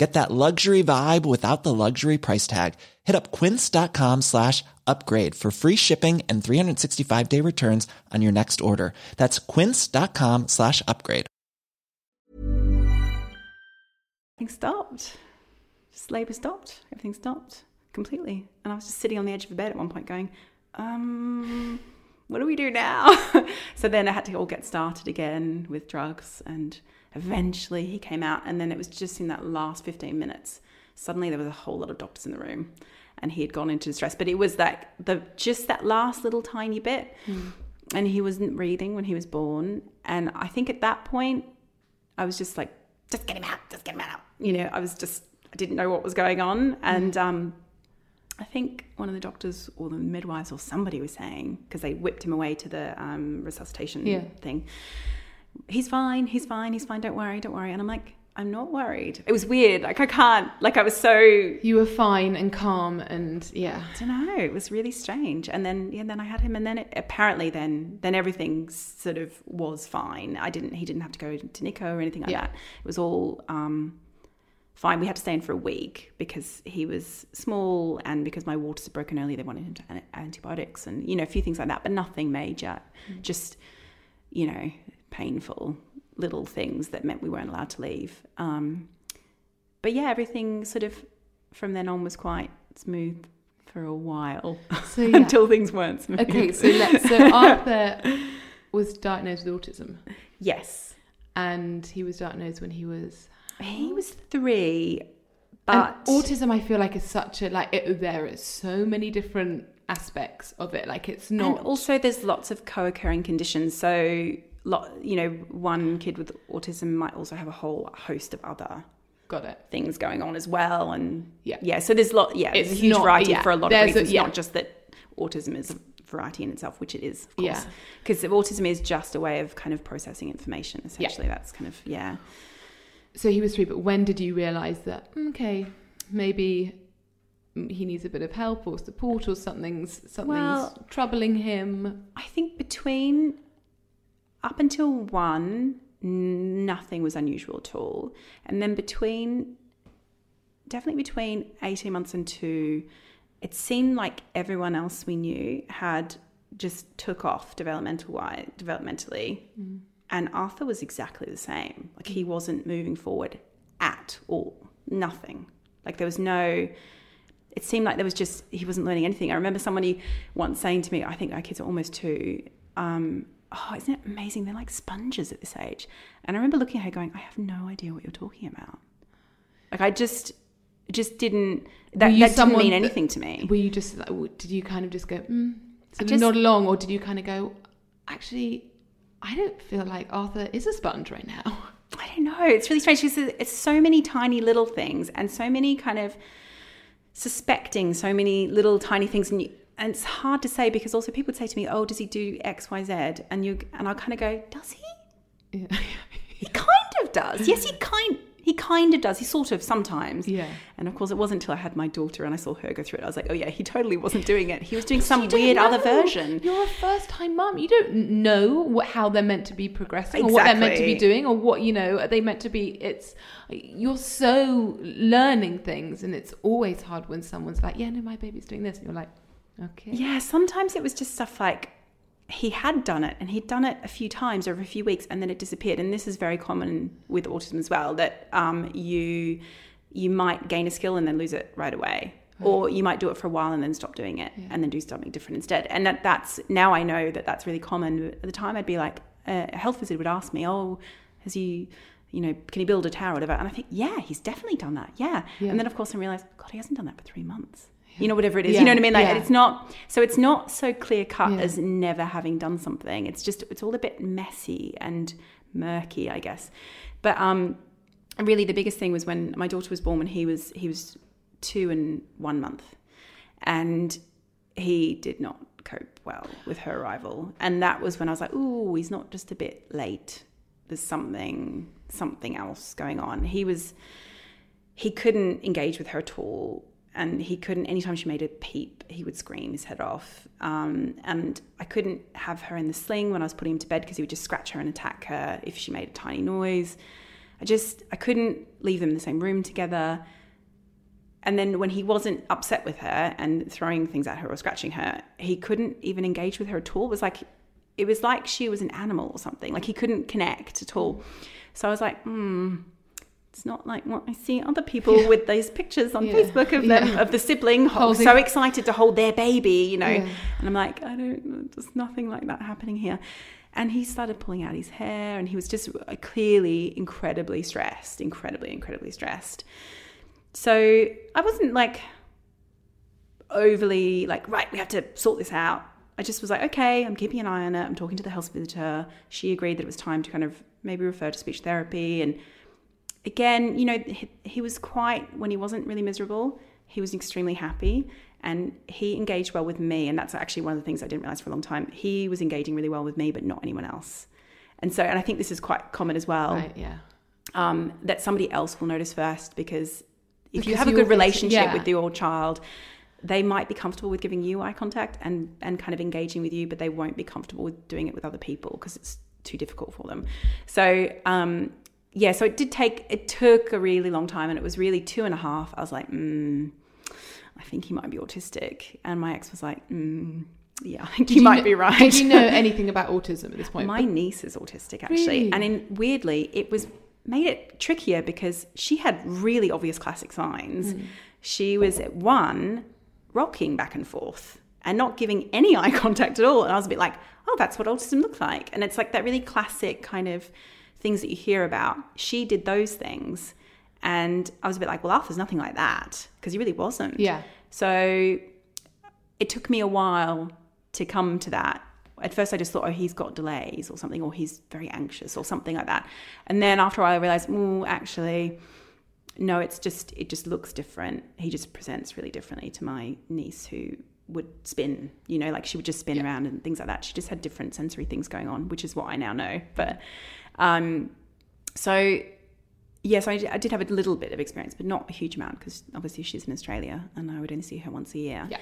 Get that luxury vibe without the luxury price tag. Hit up quince.com slash upgrade for free shipping and 365 day returns on your next order. That's quince.com slash upgrade.
Everything stopped. Just labour stopped. Everything stopped completely. And I was just sitting on the edge of the bed at one point going, um, what do we do now? so then I had to all get started again with drugs. And eventually he came out. And then it was just in that last 15 minutes, suddenly there was a whole lot of doctors in the room and he had gone into distress. But it was that the just that last little tiny bit. And he wasn't breathing when he was born. And I think at that point, I was just like, just get him out, just get him out. You know, I was just, I didn't know what was going on. And um, I think one of the doctors or the midwives or somebody was saying, because they whipped him away to the um, resuscitation
Yeah.
thing, he's fine, he's fine, he's fine, don't worry, don't worry. And I'm like, I'm not worried. It was weird. Like, I can't, like, I was so
You were fine and calm and yeah.
I don't know. It was really strange. And then yeah, then I had him, and then it, apparently then then everything sort of was fine. I didn't. He didn't have to go to NICU or anything like
Yeah.
that. It was all um, fine. We had to stay in for a week because he was small, and because my waters had broken early, they wanted him to antibiotics and you know a few things like that, but nothing major. Just you know painful little things that meant we weren't allowed to leave. Um, but yeah, everything sort of from then on was quite smooth for a while
So, yeah.
until things weren't smooth.
Okay, so let's so Arthur was diagnosed with autism
yes,
and he was diagnosed when he was
he was three,
and
but
autism I feel like is such a like it, there are so many different aspects of it like it's not
and also there's lots of co-occurring conditions. So, lot you know, one kid with autism might also have a whole host of other
got it
things going on as well, and
Yeah.
yeah. So there's a lot, yeah, there's
It's
a huge
not-
variety
yeah,
for a lot of
there's a-
reasons.
yeah.
Not just that autism is a variety in itself, which it is, of course.
Yeah.
Because autism is just a way of kind of processing information. Essentially, that's kind of yeah.
so he was three but when did you realize that mm, okay maybe he needs a bit of help or support or something's something's
Well-
troubling him
I think between up until one, nothing was unusual at all. And then between, definitely between 18 months and two, it seemed like everyone else we knew had just took off developmental wise, developmentally. And Arthur was exactly the same. Like he wasn't moving forward at all. Nothing. Like there was no it seemed like there was just he wasn't learning anything. I remember somebody once saying to me, I think our kids are almost two. Um, oh, isn't it amazing? They're like sponges at this age. And I remember looking at her going, I have no idea what you're talking about. Like I just just didn't that, that didn't mean
that-
anything to me.
were you just like did you kind of just go mm, sort
just-
nod along or did you kind of go actually I don't feel like Arthur is a sponge right now
I don't know. It's really strange because it's so many tiny little things and so many kind of suspecting so many little tiny things and you, and it's hard to say because also people would say to me, "Oh, does he do X, Y, Z?" And you and I kind of go, "Does he?
yeah.
He kind of does. Yes, he kind he kind of does. He sort of sometimes.
Yeah.
And of course, it wasn't until I had my daughter and I saw her go through it. I was like, "Oh yeah, he totally wasn't doing it. He was doing some weird other version."
You're a first time mum. You don't know what, how they're meant to be progressing or what they're meant to be doing or what, you know, are they meant to be. It's, you're so learning things and it's always hard when someone's like, yeah, no, my baby's doing this. And you're like, okay.
Yeah, sometimes it was just stuff like he had done it and he'd done it a few times over a few weeks and then it disappeared. And this is very common with autism as well that um, you you might gain a skill and then lose it right away. Or you might do it for a while and then stop doing it and then do something different instead. And that, that's now I know that that's really common. At the time, I'd be like, a health visitor would ask me, "Oh, has he, you know, can he build a tower or whatever?" And I think, "Yeah, he's definitely done that. Yeah."
Yeah.
And then of course I realized, God, he hasn't done that for three months. You know, whatever it is.
Yeah,
You know what I mean? Like
yeah.
it's not so it's not so clear cut as never having done something. It's just it's all a bit messy and murky, I guess. But um, really, the biggest thing was when my daughter was born. When he was he was two and one month, and he did not cope well with her arrival, and that was when I was like, "Ooh, he's not just a bit late. There's something something else going on." He was he couldn't engage with her at all and he couldn't anytime she made a peep he would scream his head off. Um, and i couldn't have her in the sling when i was putting him to bed because he would just scratch her and attack her if she made a tiny noise. I just i couldn't leave them in the same room together. And then when he wasn't upset with her and throwing things at her or scratching her he couldn't even engage with her at all. It was like it was like she was an animal or something. Like he couldn't connect at all. So i was like hmm it's not like what I see other people yeah. with those pictures on yeah. Facebook of them yeah. of the sibling Holding. so excited to hold their baby, you know. And I'm like, I don't, there's nothing like that happening here. And he started pulling out his hair, and he was just uh, clearly incredibly stressed, incredibly, incredibly stressed. So I wasn't like overly like, right, we have to sort this out. I just was like, okay, I'm keeping an eye on it. I'm talking to the health visitor. She agreed that it was time to kind of maybe refer to speech therapy and again, you know, he, he, was quite, when he wasn't really miserable, he was extremely happy and he engaged well with me. And that's actually one of the things I didn't realize for a long time. He was engaging really well with me, but not anyone else. And so, and I think this is quite common as well.
Right, yeah.
Um, that somebody else will notice first because if because you have a good relationship yeah. with your child, they might be comfortable with giving you eye contact and, and kind of engaging with you, but they won't be comfortable with doing it with other people because it's too difficult for them. So um, yeah, so it did take, it took a really long time and it was really two and a half. I was like, mm, I think he might be autistic. And my ex was like, mm, yeah, I think did you might
know,
be right.
Did you know anything about autism at this point?
My niece is autistic actually. Really? And in, weirdly, it was made it trickier because she had really obvious classic signs. Mm. She was at one rocking back and forth and not giving any eye contact at all. And I was a bit like, oh, that's what autism looks like. And it's like that really classic kind of things that you hear about. She did those things. And I was a bit like, well, Arthur's nothing like that because he really wasn't.
Yeah.
So it took me a while to come to that. At first, I just thought, oh, he's got delays or something, or he's very anxious or something like that. And then after a while, I realized, oh, actually, no, it's just, it just looks different. He just presents really differently to my niece who would spin, you know, like she would just spin yeah. around and things like that. She just had different sensory things going on, which is what I now know. But um, so yes, I, I, did have a little bit of experience, but not a huge amount because obviously she's in Australia and I would only see her once a year.
Yeah.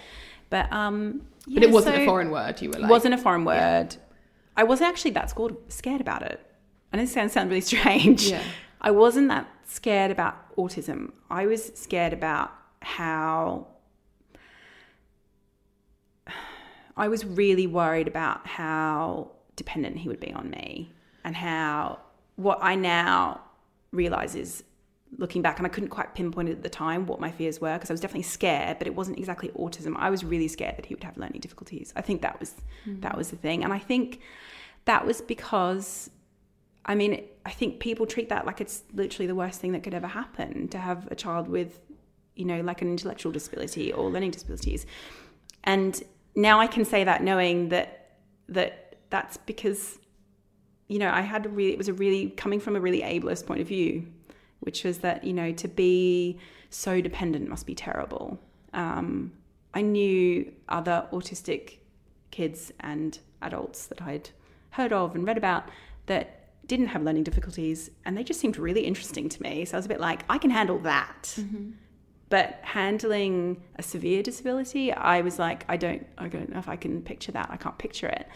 But um,
yeah, but it wasn't so a foreign word. You were like,
wasn't a foreign word. Yeah. I wasn't actually that scared about it. And it sounds sound really strange.
Yeah.
I wasn't that scared about autism. I was scared about how I was really worried about how dependent he would be on me and how what I now realize is looking back, and I couldn't quite pinpoint it at the time what my fears were because I was definitely scared, but it wasn't exactly autism. I was really scared that he would have learning difficulties. I think that was mm. that was the thing, and I think that was because. I mean, I think people treat that like it's literally the worst thing that could ever happen to have a child with, you know, like an intellectual disability or learning disabilities. And now I can say that knowing that that that's because you know, I had a really, it was a really, coming from a really ableist point of view, which was that, you know, to be so dependent must be terrible. Um, I knew other autistic kids and adults that I'd heard of and read about that didn't have learning difficulties and they just seemed really interesting to me. So I was a bit like, I can handle that. Mm-hmm. But handling a severe disability, I was like, I don't, I don't know if I can picture that. I can't picture it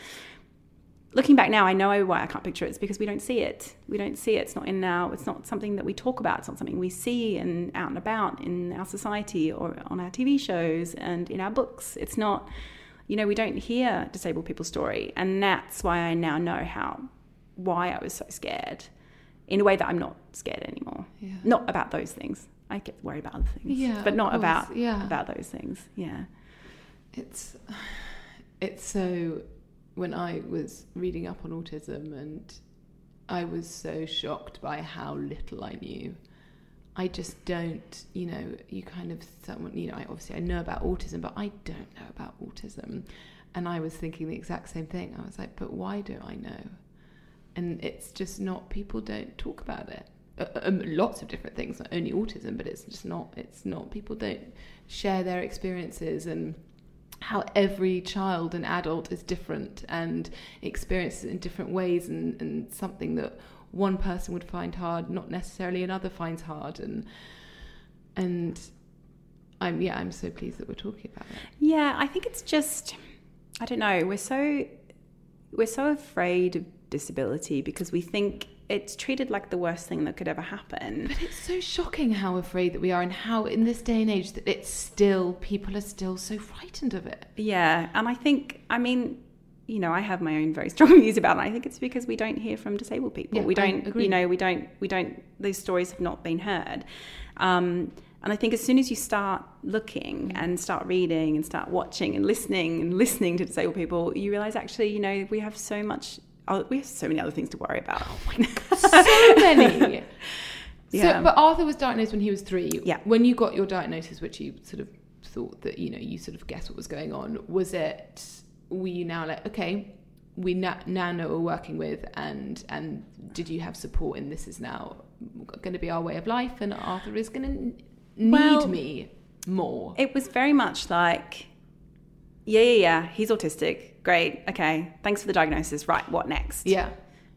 looking back now, I know why I can't picture it. It's because we don't see it. We don't see it. It's not in now. It's not something that we talk about. It's not something we see and out and about in our society or on our TV shows and in our books. It's not, you know, we don't hear disabled people's story, and that's why I now know how why I was so scared. In a way that I'm not scared anymore. Yeah. Not about those things. I get worried about other things.
Yeah,
but not about
yeah.
about those things. Yeah.
It's it's so when I was reading up on autism and I was so shocked by how little I knew. I just don't, you know, you kind of someone, you know, I obviously I know about autism, but I don't know about autism. And I was thinking the exact same thing. I was like, but why do I know? and it's just not. People don't talk about it. Uh, um, lots of different things, not only autism, but it's just not. It's not. People don't share their experiences and how every child and adult is different and experiences in different ways and, and something that one person would find hard not necessarily another finds hard. And and I'm yeah I'm so pleased that we're talking about it.
Yeah, I think it's just I don't know, we're so we're so afraid of disability because we think it's treated like the worst thing that could ever happen.
but it's so shocking how afraid that we are and how in this day and age that it's still people are still so frightened of it
Yeah, and I think I mean, you know, I have my own very strong views about it. I think it's because we don't hear from disabled people.
Yeah,
we don't, you know, we don't, we don't. These stories have not been heard. Um, and I think as soon as you start looking and start reading and start watching and listening and listening to disabled people, you realize actually, you know, we have so much. Oh, We have so many other things to worry about.
Oh so many
Yeah.
So, but Arthur was diagnosed when he was three.
Yeah.
When you got your diagnosis, which you sort of thought that you know you sort of guessed what was going on, was it? Were you now like okay, we now, now know we're working with, and and did you have support And this is now going to be our way of life, and Arthur is going to need
Well-
me more.
It was very much like, yeah, yeah, yeah, he's autistic. Great. Okay. Thanks for the diagnosis. Right. What next?
yeah,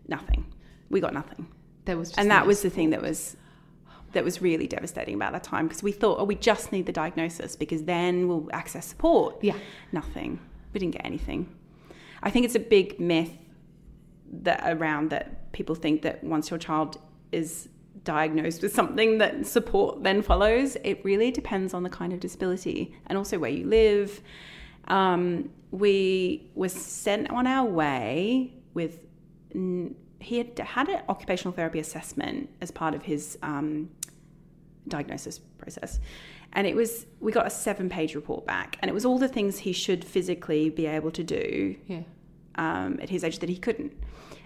Nothing. We got nothing.
there was, just
and that was the thing that was that was really devastating about that time because we thought, oh, we just need the diagnosis because then we'll access support.
Yeah.
Nothing. We didn't get anything. I think it's a big myth that around that people think that once your child is diagnosed with something that support then follows. It really depends on the kind of disability and also where you live. Um, we were sent on our way with he had had an occupational therapy assessment as part of his um, diagnosis process. And it was, we got a seven page report back, and it was all the things he should physically be able to do
Yeah.
um, at his age that he couldn't.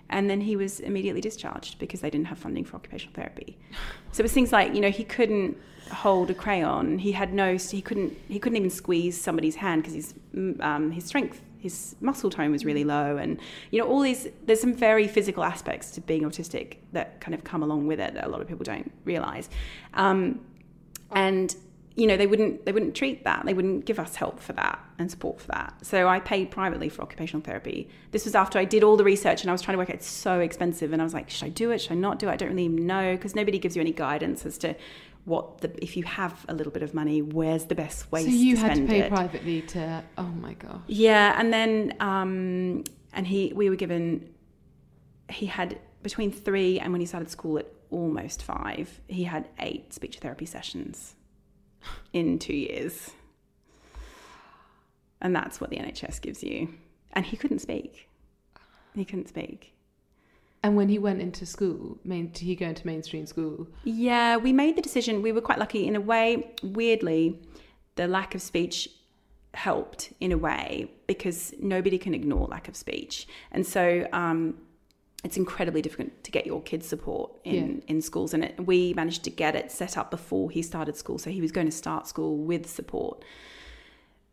And then he was immediately discharged because they didn't have funding for occupational therapy. So it was things like, you know, he couldn't hold a crayon. He had no, he couldn't, he couldn't even squeeze somebody's hand because his, um, his strength, his muscle tone was really low. And, you know, all these, there's some very physical aspects to being autistic that kind of come along with it that a lot of people don't realize. Um, and you know they wouldn't they wouldn't treat that they wouldn't give us help for that and support for that so i paid privately for occupational therapy this was after i did all the research and i was trying to work out it's so expensive and i was like should i do it should i not do it i don't really know because nobody gives you any guidance as to what the if you have a little bit of money where's the best way
So you
to
had to pay
it
privately to. Oh my gosh.
yeah, and then um, and he we were given he had between three and when he started school at almost five, he had eight speech therapy sessions in two years. And that's what the NHS gives you. And he couldn't speak. He couldn't speak.
And when he went into school, main, did he go into mainstream school?
Yeah, we made the decision. We were quite lucky in a way. Weirdly, the lack of speech helped in a way because nobody can ignore lack of speech, and so um, it's incredibly difficult to get your kids support in in schools. And it, we managed to get it set up before he started school, so he was going to start school with support.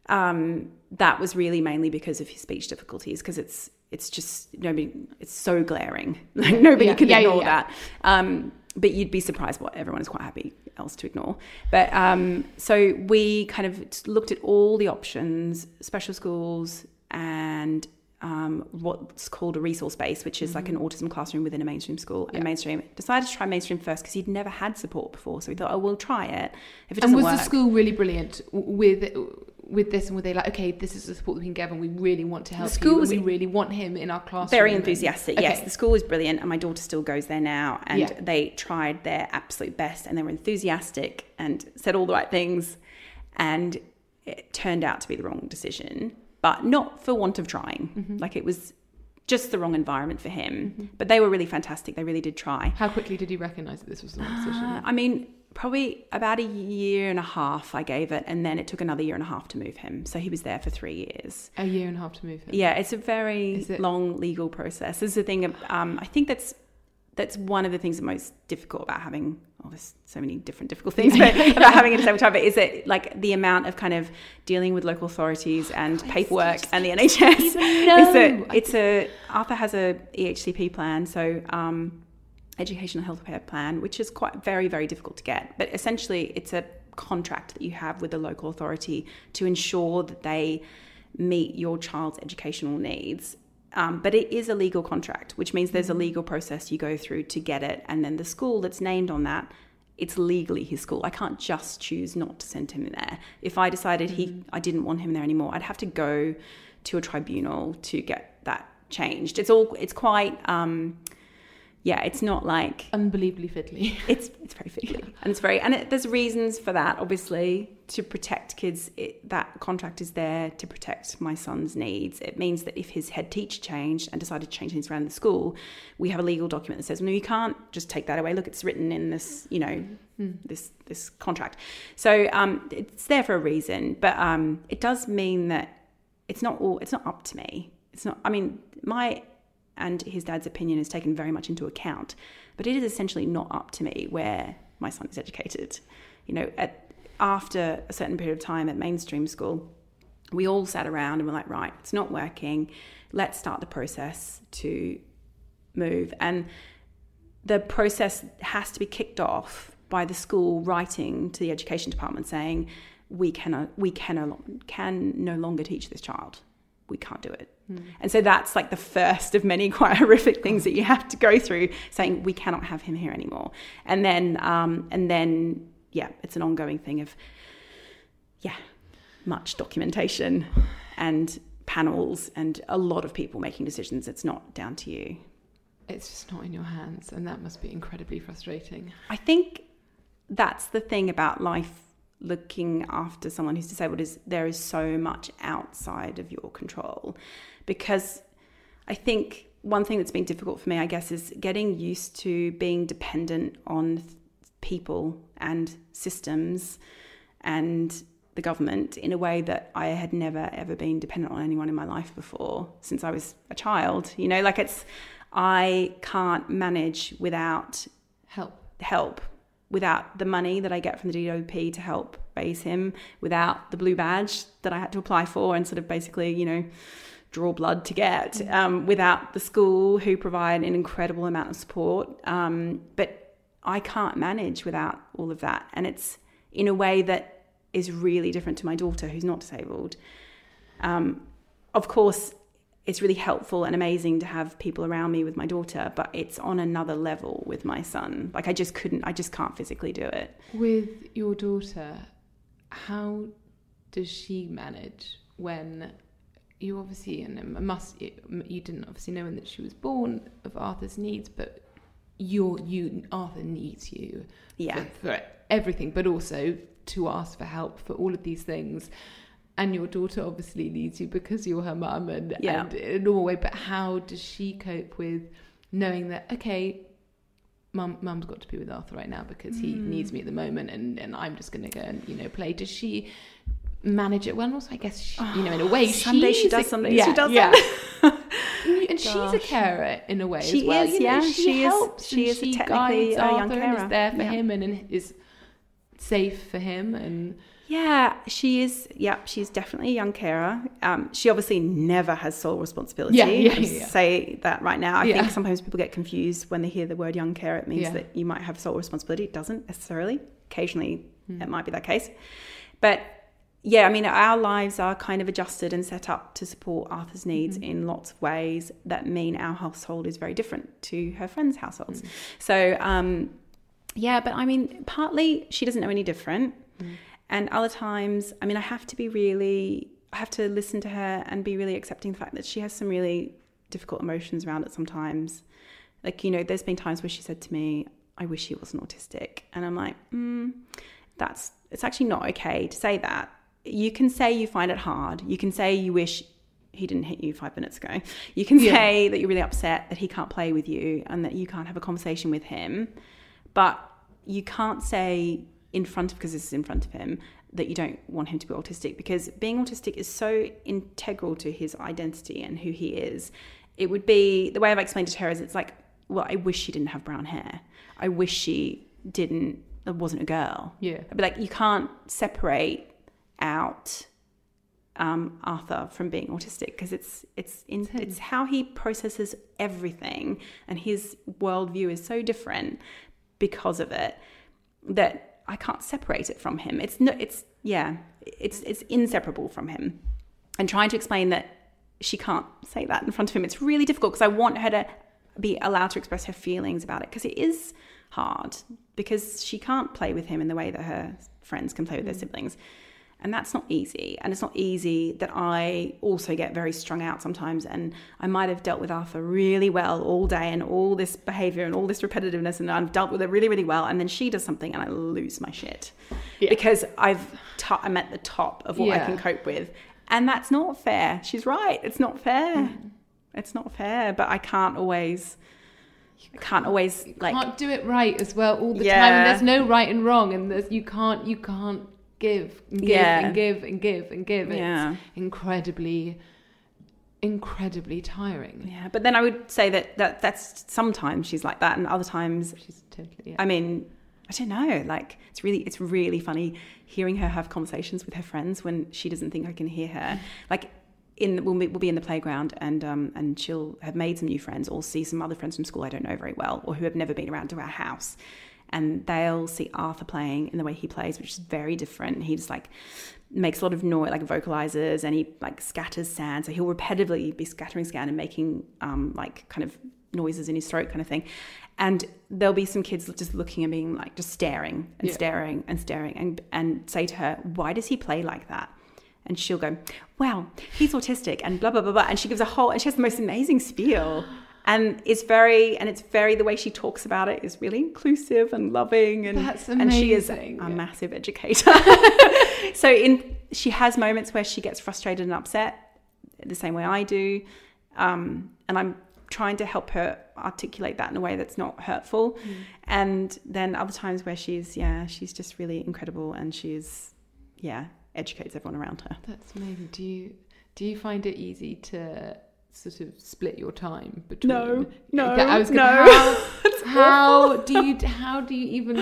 Um, that was really mainly because of his speech difficulties, because it's it's just nobody. It's so glaring, like nobody
Yeah,
can
yeah, yeah,
ignore
yeah.
that. Um, but you'd be surprised what everyone is quite happy else to ignore. But um, so we kind of looked at all the options, special schools, and um, what's called a resource base, which is like an autism classroom within a mainstream school. And
Mm-hmm.
Mainstream decided to try mainstream first because he'd never had support before. So we thought, oh, we'll try it. If it
And
doesn't and
was
work,
the school really brilliant with with this? And were they like, okay, this is the support we can give, and we really want to help
school
you,
was
and we really want him in our class
very enthusiastic.
Okay.
Yes, the school is brilliant, and my daughter still goes there now. And
Yeah.
they tried their absolute best, and they were enthusiastic and said all the right things. And it turned out to be the wrong decision, but not for want of trying.
Mm-hmm.
Like it was just the wrong environment for him. But they were really fantastic. They really did try.
How quickly did you recognise that this was the wrong decision?
Uh, I mean, probably about a year and a half I gave it, and then it took another year and a half to move him. So he was there for three years.
a year and a half to move him.
Yeah, it's a very
it-
long legal process. This is the thing. Of, um, I think that's that's one of the things that's most difficult about having oh there's so many different difficult things but about having a disabled child but is that like the amount of kind of dealing with local authorities and paperwork and the NHS is that it's a Arthur has a EHCP plan so um, educational health care plan which is quite very very difficult to get but essentially it's a contract that you have with the local authority to ensure that they meet your child's educational needs um, but it is a legal contract, which means there's a mm-hmm. legal process you go through to get it. And then the school that's named on that, it's legally his school. I can't just choose not to send him there. If I decided he, mm-hmm. I didn't want him there anymore, I'd have to go to a tribunal to get that changed. It's all, it's quite, um, yeah, it's not like
unbelievably fiddly.
It's it's very fiddly, yeah. and it's very and it, there's reasons for that. Obviously, to protect kids, it, that contract is there to protect my son's needs. It means that if his head teacher changed and decided to change things around the school, we have a legal document that says, no, you can't just take that away. Look, it's written in this, you know, mm. this this contract. So um, it's there for a reason, but um, it does mean that it's not all. It's not up to me. It's not. I mean, my and his dad's opinion is taken very much into account. But it is essentially not up to me where my son is educated. You know, at, after a certain period of time at mainstream school, we all sat around and were like, right, it's not working. Let's start the process to move. And the process has to be kicked off by the school writing to the education department saying, we cannot, we can, can no longer teach this child. We can't do it. Mm. And so that's like the first of many quite horrific things that you have to go through, saying we cannot have him here anymore. And then, um, and then, yeah, it's an ongoing thing of, yeah, much documentation and panels and a lot of people making decisions. It's not down to you.
It's just not in your hands, and that must be incredibly frustrating.
I think that's the thing about life looking after someone who's disabled is there is so much outside of your control because I think one thing that's been difficult for me, I guess, is getting used to being dependent on people and systems and the government in a way that I had never ever been dependent on anyone in my life before since I was a child. You know, like it's I can't manage without
help.
Help without the money that I get from the DOP to help raise him, without the blue badge that I had to apply for and sort of basically, you know, draw blood to get mm. um, without the school who provide an incredible amount of support. Um, but I can't manage without all of that. And it's in a way that is really different to my daughter who's not disabled. Um, of course, it's really helpful and amazing to have people around me with my daughter, but it's on another level with my son. Like I just couldn't, I just can't physically do it.
With your daughter, how does she manage when you obviously and must you didn't obviously know when that she was born of Arthur's needs, but you you Arthur needs you
yeah
for, for everything, but also to ask for help for all of these things. And your daughter obviously needs you because you're her mum and, yeah. and in a normal way. But how does she cope with knowing that okay, mum mum's got to be with Arthur right now because he mm. needs me at the moment and, and I'm just gonna go and, you know, play. Does she manage it well. And also, I guess she, you know, in a way,
some days she does, some days
yeah,
she doesn't.
Yeah. and Gosh. she's a carer in a way
she
as well.
Is, you know, yeah, she, she helps. Is, she is she a young carer.
And is there for yeah. him and is safe for him and.
Yeah, she is. Yeah, she's definitely a young carer. Um, she obviously never has sole responsibility.
Yeah, yeah, yeah.
Say that right now. I yeah. think sometimes people get confused when they hear the word young carer. It means yeah. that you might have sole responsibility. It doesn't necessarily. Occasionally, mm. it might be that case. But yeah, I mean, our lives are kind of adjusted and set up to support Arthur's needs mm-hmm. in lots of ways that mean our household is very different to her friends' households. Mm-hmm. So, um, yeah, but I mean, partly she doesn't know any different. Mm-hmm. And other times, I mean, I have to be really, I have to listen to her and be really accepting the fact that she has some really difficult emotions around it sometimes. Like, you know, there's been times where she said to me, I wish he wasn't autistic. And I'm like, mm, that's, it's actually not okay to say that you can say you find it hard. You can say you wish he didn't hit you five minutes ago. You can yeah. say that you're really upset that he can't play with you and that you can't have a conversation with him. But you can't say in front of, because this is in front of him, that you don't want him to be autistic because being autistic is so integral to his identity and who he is. It would be the way I've explained it to her is it's like well, I wish she didn't have brown hair. I wish she didn't, wasn't a girl.
Yeah.
I'd be like, you can't separate out um, Arthur from being autistic because it's it's in, it's how he processes everything, and his worldview is so different because of it that I can't separate it from him. It's no, it's yeah, it's it's inseparable from him. And trying to explain that she can't say that in front of him, it's really difficult because I want her to be allowed to express her feelings about it because it is hard because she can't play with him in the way that her friends can play with their mm. siblings. And that's not easy. And it's not easy that I also get very strung out sometimes. And I might have dealt with Arthur really well all day and all this behavior and all this repetitiveness. And I've dealt with it really, really well. And then she does something and I lose my shit
Yeah.
because I've t- I'm at the top of what I can cope with. And that's not fair. She's right. It's not fair. Hmm. It's not fair. But I can't always, I can't always like,
can't do it right as well all the time. And there's no right and wrong, and there's you can't you can't give and give
Yeah.
and give and give and give. It's
Yeah.
incredibly, incredibly tiring.
yeah. But then I would say that, that that's sometimes she's like that. And other times
She's totally. Yeah.
I mean, I don't know. Like, it's really, it's really funny hearing her have conversations with her friends when she doesn't think I can hear her. Like, in we'll be, we'll be in the playground and um and she'll have made some new friends or see some other friends from school I don't know very well or who have never been around to our house, and they'll see Arthur playing in the way he plays, which is very different. He just like makes a lot of noise, like vocalizes, and he like scatters sand. So he'll repetitively be scattering sand and making um like kind of noises in his throat, kind of thing. And there'll be some kids just looking and being like just staring and
Yeah.
staring and staring and and say to her, "Why does he play like that?" And she'll go, "Wow, he's autistic," and blah blah blah blah. And she gives a whole and she has the most amazing spiel. And it's very, and it's very, the way she talks about it is really inclusive and loving, and and she is a massive educator. so in she has moments where she gets frustrated and upset, the same way I do, um, and I'm trying to help her articulate that in a way that's not hurtful.
Mm.
And then other times where she's yeah, she's just really incredible, and she's yeah, educates everyone around her.
That's amazing. Do you do you find it easy to sort of split your time between?
No, no,
I was gonna,
no.
How, how do you how do you even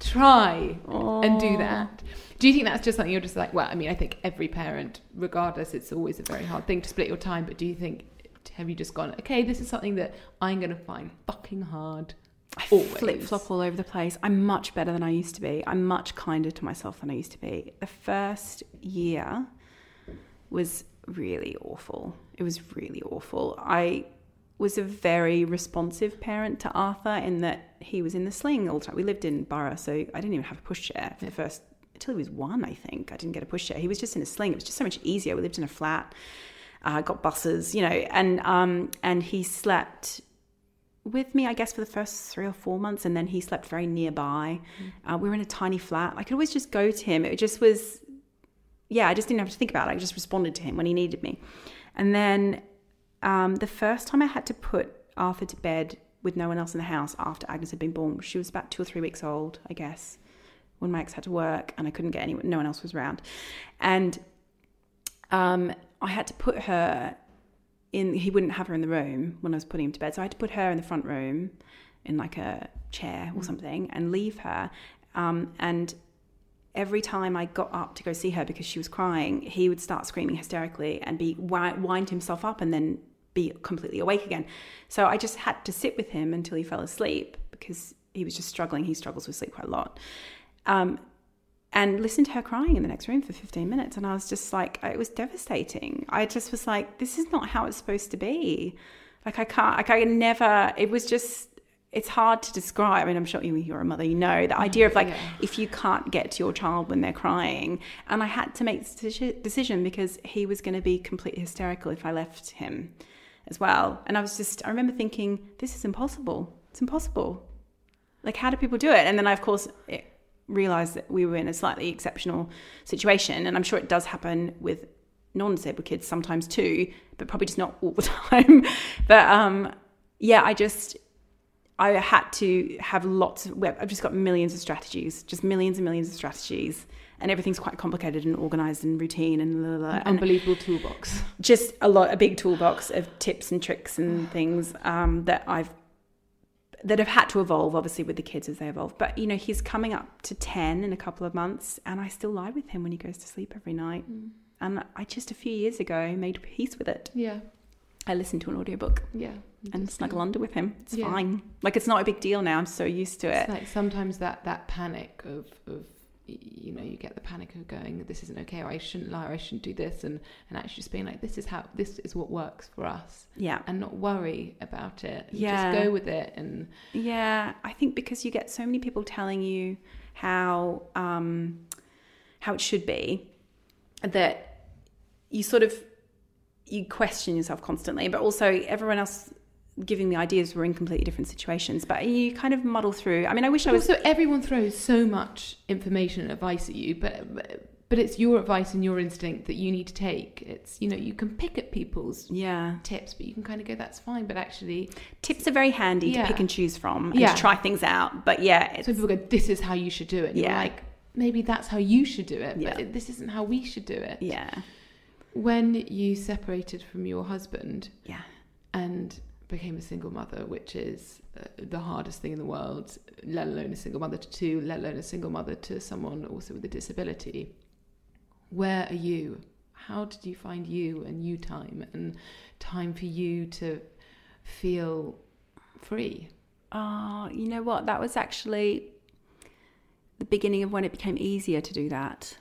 try and do that? Do you think that's just something you're just like? Well, I mean, I think every parent, regardless, it's always a very hard thing to split your time. But do you think have you just gone? Okay, this is something that I'm going to find fucking hard.
I flip flop all over the place. I'm much better than I used to be. I'm much kinder to myself than I used to be. The first year was really awful. It was really awful. I was a very responsive parent to Arthur in that he was in the sling all the time. We lived in Borough, so I didn't even have a pushchair for the first until he was one. I think I didn't get a pushchair. He was just in a sling. It was just so much easier. We lived in a flat. Uh, got buses, you know, and um, and he slept with me, I guess, for the first three or four months, and then he slept very nearby. Uh, we were in a tiny flat. I could always just go to him. It just was, yeah, I just didn't have to think about it. I just responded to him when he needed me. And then um, the first time I had to put Arthur to bed with no one else in the house after Agnes had been born, she was about two or three weeks old, I guess, when my ex had to work and I couldn't get anyone, no one else was around. And um, I had to put her in he wouldn't have her in the room when I was putting him to bed. So I had to put her in the front room in like a chair or something and leave her. Um, and every time I got up to go see her because she was crying, he would start screaming hysterically and be wind himself up and then be completely awake again. So I just had to sit with him until he fell asleep because he was just struggling. He struggles with sleep quite a lot. Um, and listened to her crying in the next room for 15 minutes. And I was just like, it was devastating. I just was like, this is not how it's supposed to be. Like, I can't, like, I never, it was just, it's hard to describe. I mean, I'm sure you, you're a mother, you know, the idea of like,
Yeah.
if you can't get to your child when they're crying. And I had to make this decision because he was going to be completely hysterical if I left him as well. And I was just, I remember thinking, this is impossible. It's impossible. Like, how do people do it? And then I, of course, it, realized that we were in a slightly exceptional situation. And I'm sure it does happen with non disabled kids sometimes too, but probably just not all the time. but um, yeah, I just, I had to have lots of, well, I've just got millions of strategies, just millions and millions of strategies. And everything's quite complicated and organized and routine and, blah, blah, blah. and
Unbelievable toolbox.
just a lot, a big toolbox of tips and tricks and things um, that I've that have had to evolve obviously with the kids as they evolve but you know he's coming up to 10 in a couple of months and i still lie with him when he goes to sleep every night and i just a few years ago made peace with it
Yeah.
I listen to an audiobook
Yeah.
and snuggle under with him it's
Yeah.
fine like it's not a big deal now i'm so used to
It's
it
like sometimes that that panic of of you know you get the panic of going this isn't okay or I shouldn't lie or I shouldn't do this and and actually just being like this is how this is what works for us
yeah
and not worry about it
Yeah.
just go with it and
Yeah, I think because you get so many people telling you how um, how it should be that you sort of you question yourself constantly, but also everyone else giving the ideas were in completely different situations. But you kind of muddle through. I mean, I wish I was.
also everyone throws so much information and advice at you but but it's your advice and your instinct that you need to take it's you know you can pick at people's
Yeah,
tips but you can kind of go that's fine but actually
tips are very handy
Yeah.
to pick and choose from and
Yeah.
to try things out. But yeah, it's,
so people go this is how you should do it and
Yeah.
like maybe that's how you should do it
Yeah.
but this isn't how we should do it
yeah,
when you separated from your husband
yeah,
and became a single mother, which is uh, the hardest thing in the world, let alone a single mother to two, let alone a single mother to someone also with a disability. Where are you? How did you find you and you time and time for you to feel free?
Oh, you know what? That was actually the beginning of when it became easier to do that.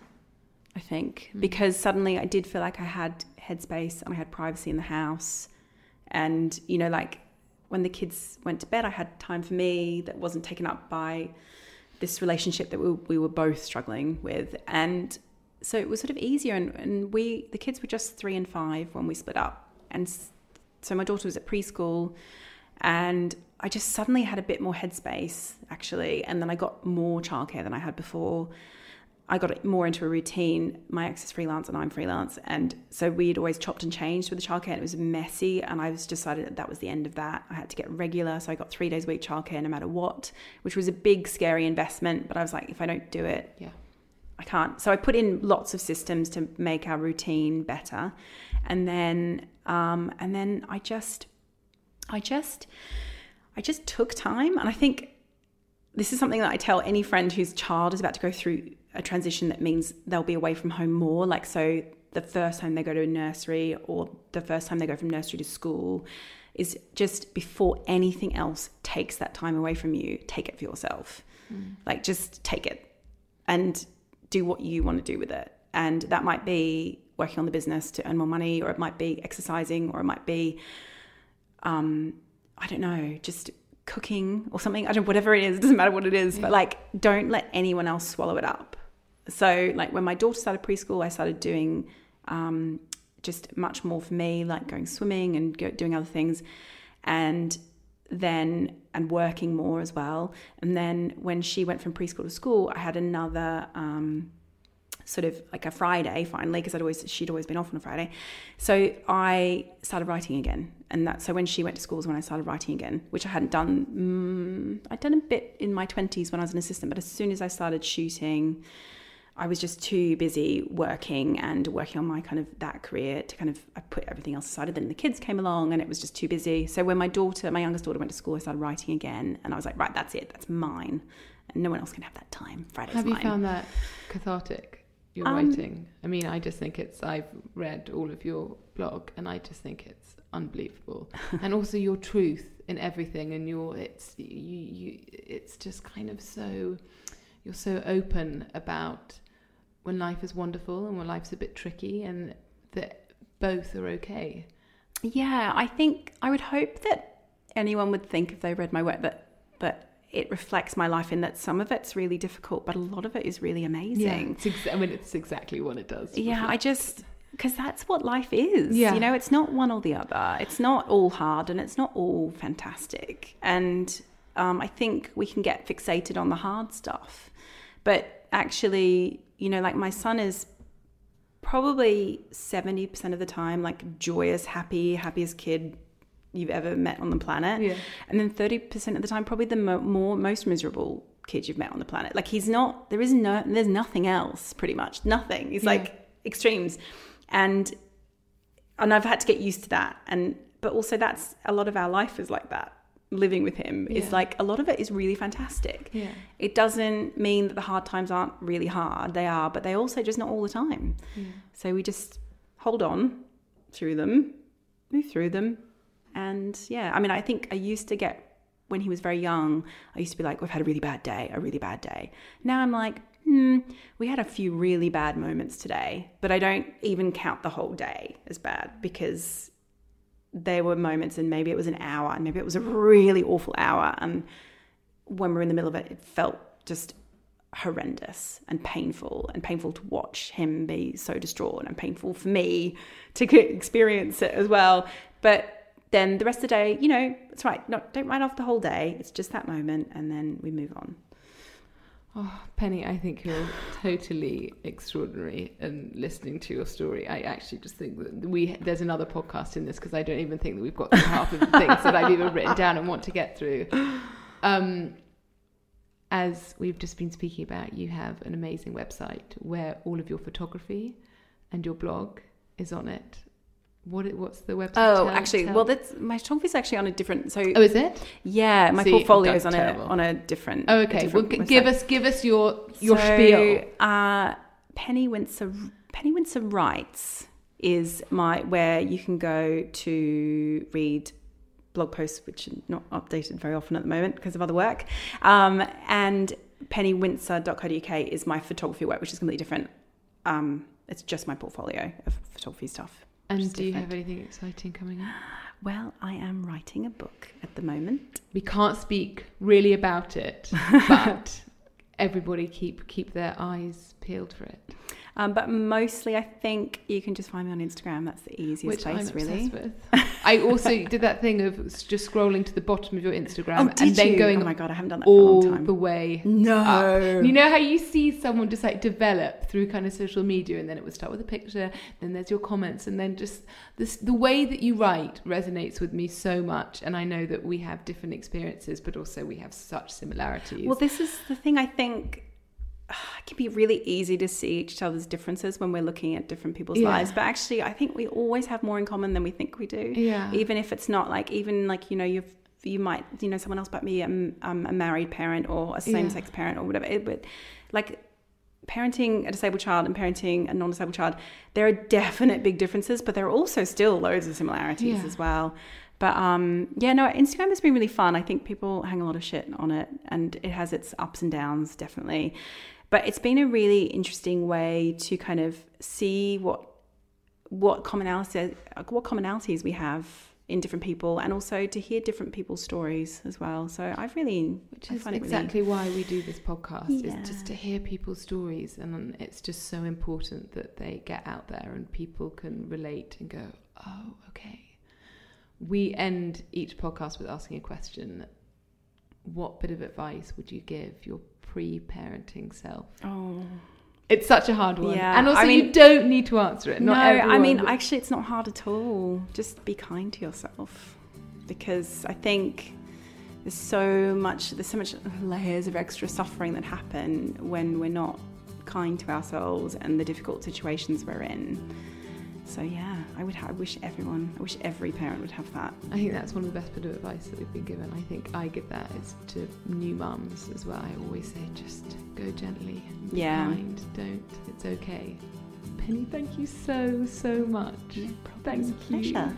I think hmm. because suddenly I did feel like I had headspace and I had privacy in the house, and you know, like when the kids went to bed, I had time for me that wasn't taken up by this relationship that we, we were both struggling with, and so it was sort of easier. And, and we, the kids were just three and five when we split up, and so my daughter was at preschool and I just suddenly had a bit more headspace actually, and then I got more childcare than I had before. I got more into a routine. My ex is freelance and I'm freelance, and so we'd always chopped and changed with the childcare. And it was messy, and I was decided that that was the end of that. I had to get regular, so I got three days a week childcare no matter what, which was a big scary investment. But I was like, if I don't do it,
Yeah.
I can't. So I put in lots of systems to make our routine better, and then um, and then I just, I just, I just took time, and I think this is something that I tell any friend whose child is about to go through a transition that means they'll be away from home more. Like so, the first time they go to a nursery or the first time they go from nursery to school is just before anything else takes that time away from you, take it for yourself. Like just take it and do what you want to do with it. And that might be working on the business to earn more money, or it might be exercising, or it might be, um, I don't know, just cooking or something. I don't, whatever it is, it doesn't matter what it is, but like, don't let anyone else swallow it up. So, like, when my daughter started preschool, I started doing um, just much more for me, like going swimming and go, doing other things. And then and working more as well. And then when she went from preschool to school, I had another um, sort of like a Friday finally because I'd always she'd always been off on a Friday. So I started writing again, and that so when she went to school was when I started writing again, which I hadn't done. Mm, I'd done a bit in my twenties when I was an assistant, but as soon as I started shooting. I was just too busy working and working on my kind of that career to kind of I put everything else aside. And then the kids came along and it was just too busy. So when my daughter, my youngest daughter, went to school, I started writing again, and I was like, right, that's it, that's mine, and no one else can have that time. Friday's
Have you
mine.
found that cathartic? Your
Um,
writing. I mean, I just think it's. I've read all of your blog, and I just think it's unbelievable. and also your truth in everything, and your it's you you. It's just kind of so. You're so open about when life is wonderful and when life's a bit tricky, and that both are okay.
Yeah, I think I would hope that anyone would think if they read my work that that it reflects my life in that some of it's really difficult, but a lot of it is really amazing.
it's ex- I mean, it's exactly what it does.
Yeah, I just because that's what life is.
Yeah.
You know, it's not one or the other. It's not all hard and it's not all fantastic. And um, I think we can get fixated on the hard stuff, but actually, you know, like my son is probably 70% of the time like joyous, happy, happiest kid you've ever met on the planet.
Yeah.
And then 30% of the time probably the mo- more most miserable kid you've met on the planet. Like he's not there is no there's nothing else pretty much. Nothing. He's like extremes. And and I've had to get used to that and but also that's a lot of our life is like that. living with him
Yeah.
is like a lot of it is really fantastic.
Yeah.
It doesn't mean that the hard times aren't really hard. They are, but they also just not all the time. So we just hold on through them, move through them. And yeah, I mean, I think I used to get, when he was very young, I used to be like, we've had a really bad day, a really bad day. Now I'm like, hmm, we had a few really bad moments today, but I don't even count the whole day as bad because there were moments and maybe it was an hour and maybe it was a really awful hour. And when we we're in the middle of it, it felt just horrendous and painful and painful to watch him be so distraught and painful for me to experience it as well. But then the rest of the day, you know, it's right. No, don't write off the whole day. It's just that moment and then we move on.
Oh, Penny, I think you're totally extraordinary. And listening to your story, I actually just think that we there's another podcast in this because I don't even think that we've got half of the things that I've even written down and want to get through. Um, as we've just been speaking about, you have an amazing website where all of your photography and your blog is on it. What it- what's the website?
Oh,
Tell-
actually,
tell-
well, that's my photography is actually on a different. So
oh, is it?
yeah, my
See,
portfolio is on a on a different.
Oh, okay. Well,
different
g- give us give us your your
so,
spiel.
Uh, Penny Windsor Penny Windsor writes is my where you can go to read blog posts which are not updated very often at the moment because of other work. Um, and pennywindsor.co.uk is my photography work, which is completely different. Um, it's just my portfolio of photography stuff.
And do you have anything exciting coming up?
Well, I am writing a book at the moment.
We can't speak really about it, but everybody keep keep their eyes peeled for it.
Um, but mostly, I think you can just find me on Instagram. That's the easiest
which
place,
I'm
really.
I also did that thing of just scrolling to the bottom of your Instagram
Oh,
and then
you?
going
Oh my god, I haven't done that for a
all
long time.
the way
No.
up. You know how you see someone just like develop through kind of social media, and then it would start with a picture, then there's your comments, and then just this the way that you write resonates with me so much. And I know that we have different experiences, but also we have such similarities.
Well, this is the thing I think it can be really easy to see each other's differences when we're looking at different people's
Yeah.
lives. But actually, I think we always have more in common than we think we do.
Yeah.
Even if it's not like, even like, you know, you've, you might, you know, someone else might be um, um, a married parent or a same sex parent or whatever. It, but like, parenting a disabled child and parenting a non-disabled child there are definite big differences but there are also still loads of similarities
Yeah.
as well but um yeah no instagram has been really fun i think people hang a lot of shit on it and it has its ups and downs definitely but it's been a really interesting way to kind of see what what commonalities what commonalities we have in different people and also to hear different people's stories as well so i've really
Which is
it really-
exactly why we do this podcast,
Yeah.
is just to hear people's stories. And it's just so important that they get out there and people can relate and go, oh, okay. We end each podcast with asking a question What bit of advice would you give your pre parenting self?
oh
It's such a hard one.
Yeah,
And also,
I
you don't need to answer it. Not
no,
everyone
I mean, actually, it's not hard at all. Just be kind to yourself, because I think there's so much, there's so much layers of extra suffering that happen when we're not kind to ourselves and the difficult situations we're in. So yeah, I would, ha- I wish everyone, I wish every parent would have that.
I think that's one of the best bit of advice that we've been given. I think I give that is to new mums as well. I always say just go gently,
Yeah.
kind, don't. It's okay. Penny, thank you so so much. Thank
It's a
you.